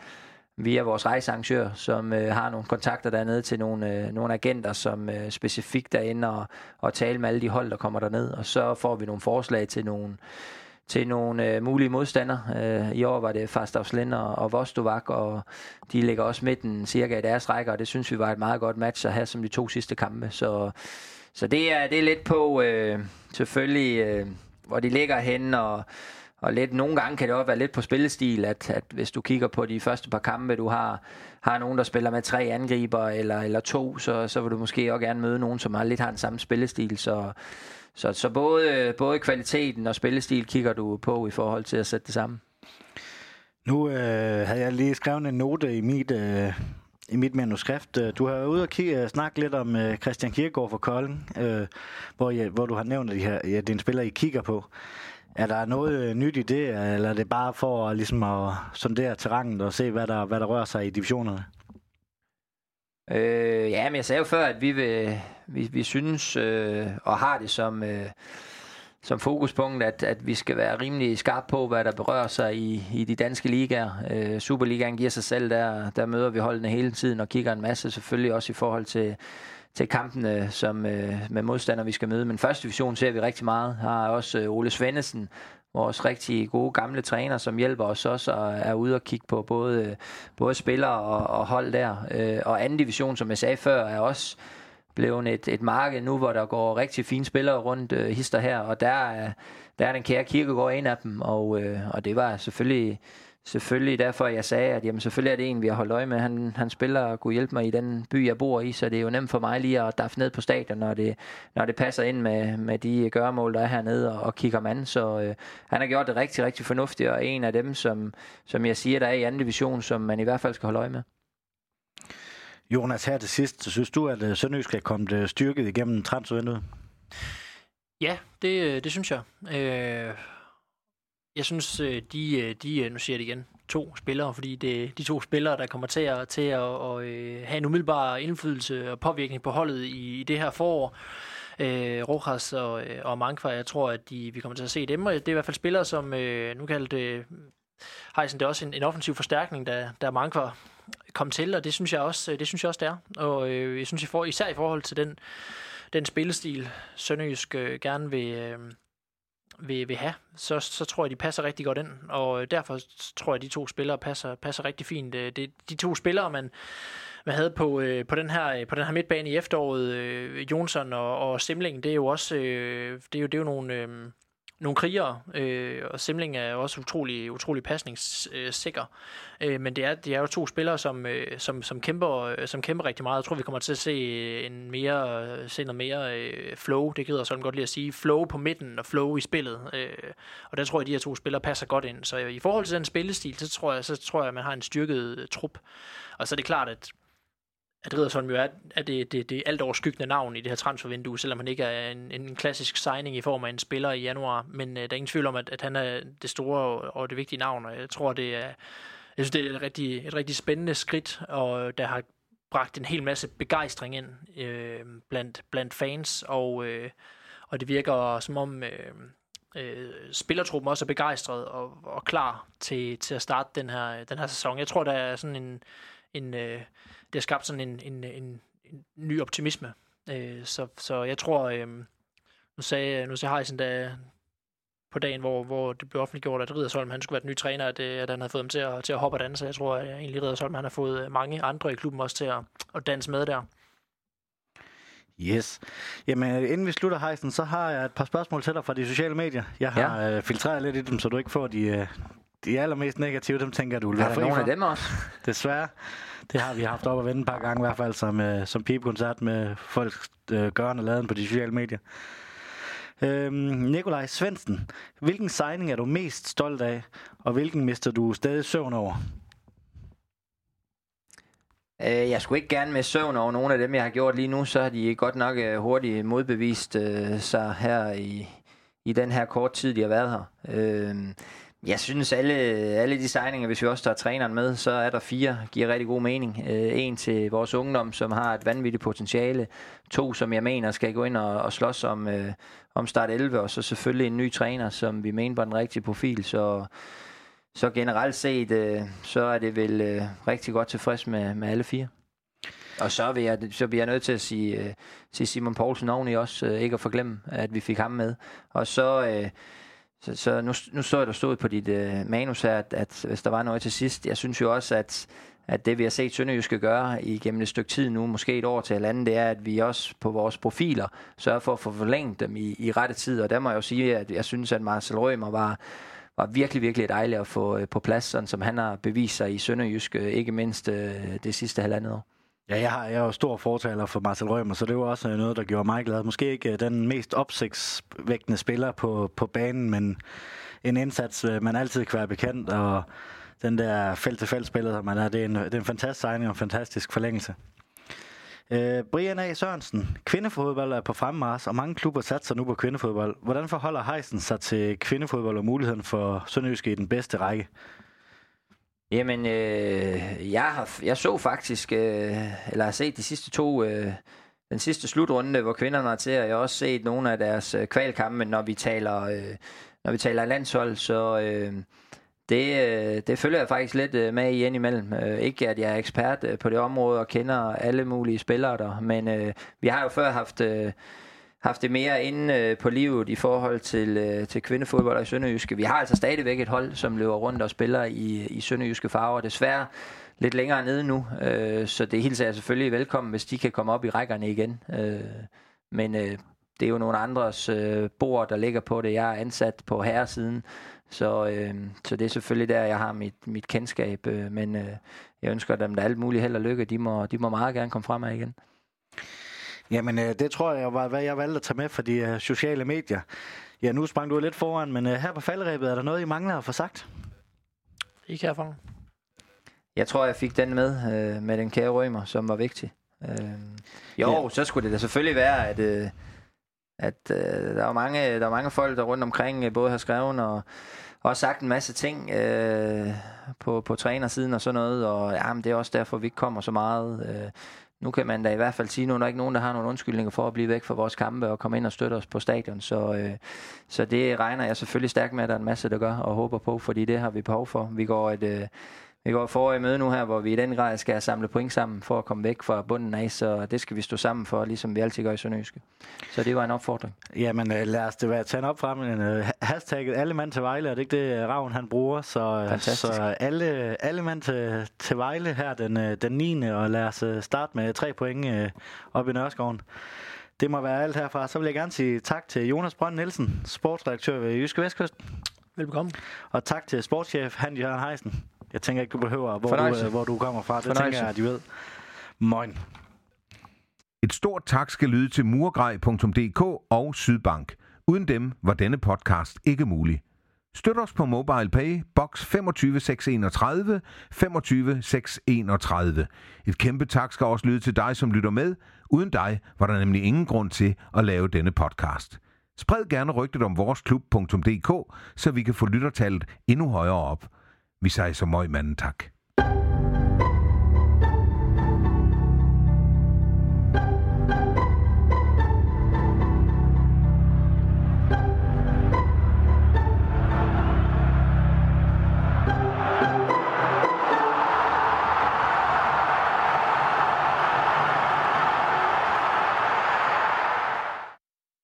via vores rejsearrangør, som øh, har nogle kontakter dernede til nogle, øh, nogle agenter, som øh, specifikt er inde og, og tale med alle de hold, der kommer derned, og så får vi nogle forslag til nogle til nogle øh, mulige modstandere. Øh, I år var det Fastavslind og, og Vostovak, og de ligger også midten cirka i deres rækker, og det synes vi var et meget godt match at have som de to sidste kampe. Så, så det, er, det er lidt på øh, selvfølgelig, øh, hvor de ligger hen og og lidt, nogle gange kan det også være lidt på spillestil, at, at hvis du kigger på de første par kampe, du har, har nogen, der spiller med tre angriber eller, eller to, så, så vil du måske også gerne møde nogen, som har lidt har den samme spillestil. Så, så, så både, både kvaliteten og spillestil kigger du på i forhold til at sætte det sammen. Nu øh, havde jeg lige skrevet en note i mit, øh, i mit manuskript. Øh, du har været ude og kigge, øh, snakke lidt om øh, Christian Kirkegaard fra Kolding, øh, hvor, jeg, hvor du har nævnt, at de her, ja, en spiller, I kigger på. Er der noget øh, nyt i det, eller er det bare for ligesom at sondere terrænet og se, hvad der, hvad der rører sig i divisionerne? Øh, ja, men jeg sagde jo før, at vi, vil, vi, vi synes øh, og har det som, øh, som fokuspunkt, at, at vi skal være rimelig skarpe på, hvad der berører sig i, i de danske ligaer. Øh, Superligaen giver sig selv, der, der møder vi holdene hele tiden og kigger en masse, selvfølgelig også i forhold til, til kampene som, øh, med modstandere, vi skal møde. Men første division ser vi rigtig meget. Har også øh, Ole Svendesen, vores rigtig gode gamle træner, som hjælper os også og er ude og kigge på både, både spillere og, og hold der. Øh, og anden division, som jeg sagde før, er også blevet et, et marked nu, hvor der går rigtig fine spillere rundt øh, hister her, og der er, der er den kære kirkegård en af dem, og, øh, og det var selvfølgelig selvfølgelig derfor, jeg sagde, at jamen, selvfølgelig er det en, vi har holdt øje med. Han, han spiller og kunne hjælpe mig i den by, jeg bor i, så det er jo nemt for mig lige at daffe ned på stadion, når det, når det passer ind med, med de gøremål, der er hernede, og, og kigger man. Så øh, han har gjort det rigtig, rigtig fornuftigt, og en af dem, som, som jeg siger, der er i anden division, som man i hvert fald skal holde øje med. Jonas, her til sidst, så synes du, at øh, Sønderjysk er kommet øh, styrket igennem transfervinduet? Ja, det, øh, det synes jeg. Øh, jeg synes, øh, de, øh, de, øh, nu siger jeg det igen, to spillere, fordi det er de to spillere, der kommer til at, til at, at, at have en umiddelbar indflydelse og påvirkning på holdet i, i det her forår. Øh, Rojas og, og Mankvar, jeg tror, at de, vi kommer til at se dem, og det er i hvert fald spillere, som øh, nu kaldt Heisen, det er også en, en offensiv forstærkning, der, der Mankvar kom til, og det synes jeg også, det synes jeg også, det er. Og øh, jeg synes, især i forhold til den, den spillestil, Sønderjysk øh, gerne vil, øh, vil, vil have, så, så tror jeg, de passer rigtig godt ind. Og øh, derfor tror jeg, de to spillere passer, passer rigtig fint. Øh, det, de to spillere, man, man havde på, øh, på, den her, øh, på den her midtbane i efteråret, øh, Jonsson og, og Simling, det er jo også øh, det er jo, det er jo nogle... Øh, nogle krigere, øh, og Simling er også utrolig, utrolig pasningssikker. Øh, men det er, det er jo to spillere, som, øh, som, som, kæmper, øh, som kæmper rigtig meget. Jeg tror, vi kommer til at se, en mere, se noget mere øh, flow, det gider sådan godt lige at sige, flow på midten og flow i spillet. Øh, og der tror jeg, at de her to spillere passer godt ind. Så i forhold til den spillestil, så tror jeg, så tror jeg at man har en styrket øh, trup. Og så er det klart, at at Riddersholm jo er, er det, det, det alt overskyggende navn i det her transfervindue, selvom han ikke er en, en klassisk signing i form af en spiller i januar. Men øh, der er ingen tvivl om, at, at han er det store og, og det vigtige navn, og jeg tror, det er, jeg synes, det er et rigtig, et rigtig spændende skridt, og der har bragt en hel masse begejstring ind øh, blandt, blandt fans, og, øh, og det virker som om øh, øh, spillertruppen også er begejstret og, og klar til, til at starte den her, den her sæson. Jeg tror, der er sådan en, en øh, det har skabt sådan en, en, en, en ny optimisme Øh, så, så jeg tror, øh, nu sagde, nu sagde Heisen, da, på dagen, hvor, hvor det blev offentliggjort, at Ridersholm han skulle være den nye træner, at, øh, at han havde fået dem til at, til at hoppe og danse. Jeg tror at egentlig, Ridersholm han har fået øh, mange andre i klubben også til at, at danse med der. Yes. Jamen, inden vi slutter, Heisen, så har jeg et par spørgsmål til dig fra de sociale medier. Jeg har ja. øh, filtreret lidt i dem, så du ikke får de, øh, de allermest negative. Dem tænker du vil være Er der nogle af dem også? Desværre. Det har vi haft op at vende et par gange, i hvert fald som, øh, som pipekoncert med folk øh, gørende laden på de sociale medier. Øhm, Nikolaj Svendsen, hvilken signing er du mest stolt af, og hvilken mister du stadig søvn over? Øh, jeg skulle ikke gerne med søvn over nogle af dem, jeg har gjort lige nu, så har de godt nok øh, hurtigt modbevist øh, sig her i, i den her kort tid, de har været her. Øh, jeg synes, alle, alle de signinger, hvis vi også tager træneren med, så er der fire, giver rigtig god mening. Øh, en til vores ungdom, som har et vanvittigt potentiale. To, som jeg mener skal gå ind og, og slås om, øh, om start 11. Og så selvfølgelig en ny træner, som vi mener var den rigtige profil. Så, så generelt set, øh, så er det vel øh, rigtig godt tilfreds med, med alle fire. Og så vil jeg, så bliver jeg nødt til at sige, øh, sige Simon Poulsen oveni også, øh, ikke at forglemme, at vi fik ham med. Og så... Øh, så, så nu, nu så jeg, der stod på dit øh, manus her, at, at hvis der var noget til sidst, jeg synes jo også, at, at det vi har set Sønderjyske gøre igennem et stykke tid nu, måske et år til eller andet, det er, at vi også på vores profiler sørger for at få forlænget dem i, i rette tid. Og der må jeg jo sige, at jeg synes, at Marcel Rømer var, var virkelig, virkelig dejligt at få øh, på plads, sådan som han har bevist sig i Sønderjyske, ikke mindst øh, det sidste halvandet år. Ja, jeg, har, jeg er jo stor fortaler for Marcel Rømer, så det var også øh, noget, der gjorde mig glad. Måske ikke øh, den mest opsigtsvægtende spiller på, på banen, men en indsats, øh, man altid kan være bekendt, og den der felt-til-felt spiller, man er, det er en, det er en fantastisk signing og en fantastisk forlængelse. Øh, Brian A. Sørensen, kvindefodbold er på fremmars, og mange klubber satser nu på kvindefodbold. Hvordan forholder Heisen sig til kvindefodbold og muligheden for Sønderjyske i den bedste række? Jamen, øh, jeg, har, jeg så faktisk, øh, eller har set de sidste to, øh, den sidste slutrunde, hvor kvinderne er til, og jeg har også set nogle af deres øh, kvalkampe, når vi taler, øh, når vi taler landshold, så øh, det, øh, det følger jeg faktisk lidt øh, med i indimellem. Øh, ikke at jeg er ekspert øh, på det område og kender alle mulige spillere der, men øh, vi har jo før haft... Øh, haft det mere inde øh, på livet i forhold til, øh, til kvindefodbold i Sønderjyske. Vi har altså stadigvæk et hold, som løber rundt og spiller i, i Sønderjyske farver. Desværre lidt længere nede nu, øh, så det hilser jeg selvfølgelig velkommen, hvis de kan komme op i rækkerne igen. Øh, men øh, det er jo nogle andres øh, bord, der ligger på det. Jeg er ansat på herresiden, så, øh, så det er selvfølgelig der, jeg har mit, mit kendskab. Øh, men øh, jeg ønsker dem da alt muligt held og lykke. De må, de må meget gerne komme frem igen. Jamen, øh, det tror jeg var, hvad jeg valgte at tage med for de øh, sociale medier. Ja, nu sprang du lidt foran, men øh, her på faldrebet, er der noget, I mangler at få sagt? Ikke herfra. Jeg tror, jeg fik den med, øh, med den kære rømer, som var vigtig. Øh, jo, ja. så skulle det da selvfølgelig være, at, øh, at øh, der, var mange, der var mange folk, der rundt omkring øh, både har skrevet og også sagt en masse ting øh, på, på trænersiden og sådan noget, og jamen, det er også derfor, vi ikke kommer så meget. Øh, nu kan man da i hvert fald sige, nu er der ikke nogen, der har nogle undskyldninger for at blive væk fra vores kampe og komme ind og støtte os på stadion. Så, øh, så det regner jeg selvfølgelig stærkt med, at der er en masse, der gør og håber på, fordi det har vi behov for. Vi går et, øh, vi går for i møde nu her, hvor vi i den grad skal samle point sammen for at komme væk fra bunden af, så det skal vi stå sammen for, ligesom vi altid gør i Sønderjyske. Så det var en opfordring. Jamen øh, lad os det være, tage en op frem. En, uh, hashtagget alle mand til Vejle, er det ikke det, Ravn han bruger? Så, så alle, alle mand til, til Vejle her den, den 9. og lad os starte med tre point op i Nørreskoven. Det må være alt herfra. Så vil jeg gerne sige tak til Jonas Brønd Nielsen, sportsredaktør ved Jyske Vestkyst. Velkommen. Og tak til sportschef Hans Jørgen Heisen. Jeg tænker ikke, du behøver, hvor, du, hvor du kommer fra. Det Fornøjelse. tænker jeg, at de ved. Moin. Et stort tak skal lyde til murgrej.dk og Sydbank. Uden dem var denne podcast ikke mulig. Støt os på MobilePay, box 25631, 25631. Et kæmpe tak skal også lyde til dig, som lytter med. Uden dig var der nemlig ingen grund til at lave denne podcast. Spred gerne rygtet om vores klub.dk, så vi kan få lyttertallet endnu højere op. Vi siger så møg manden tak.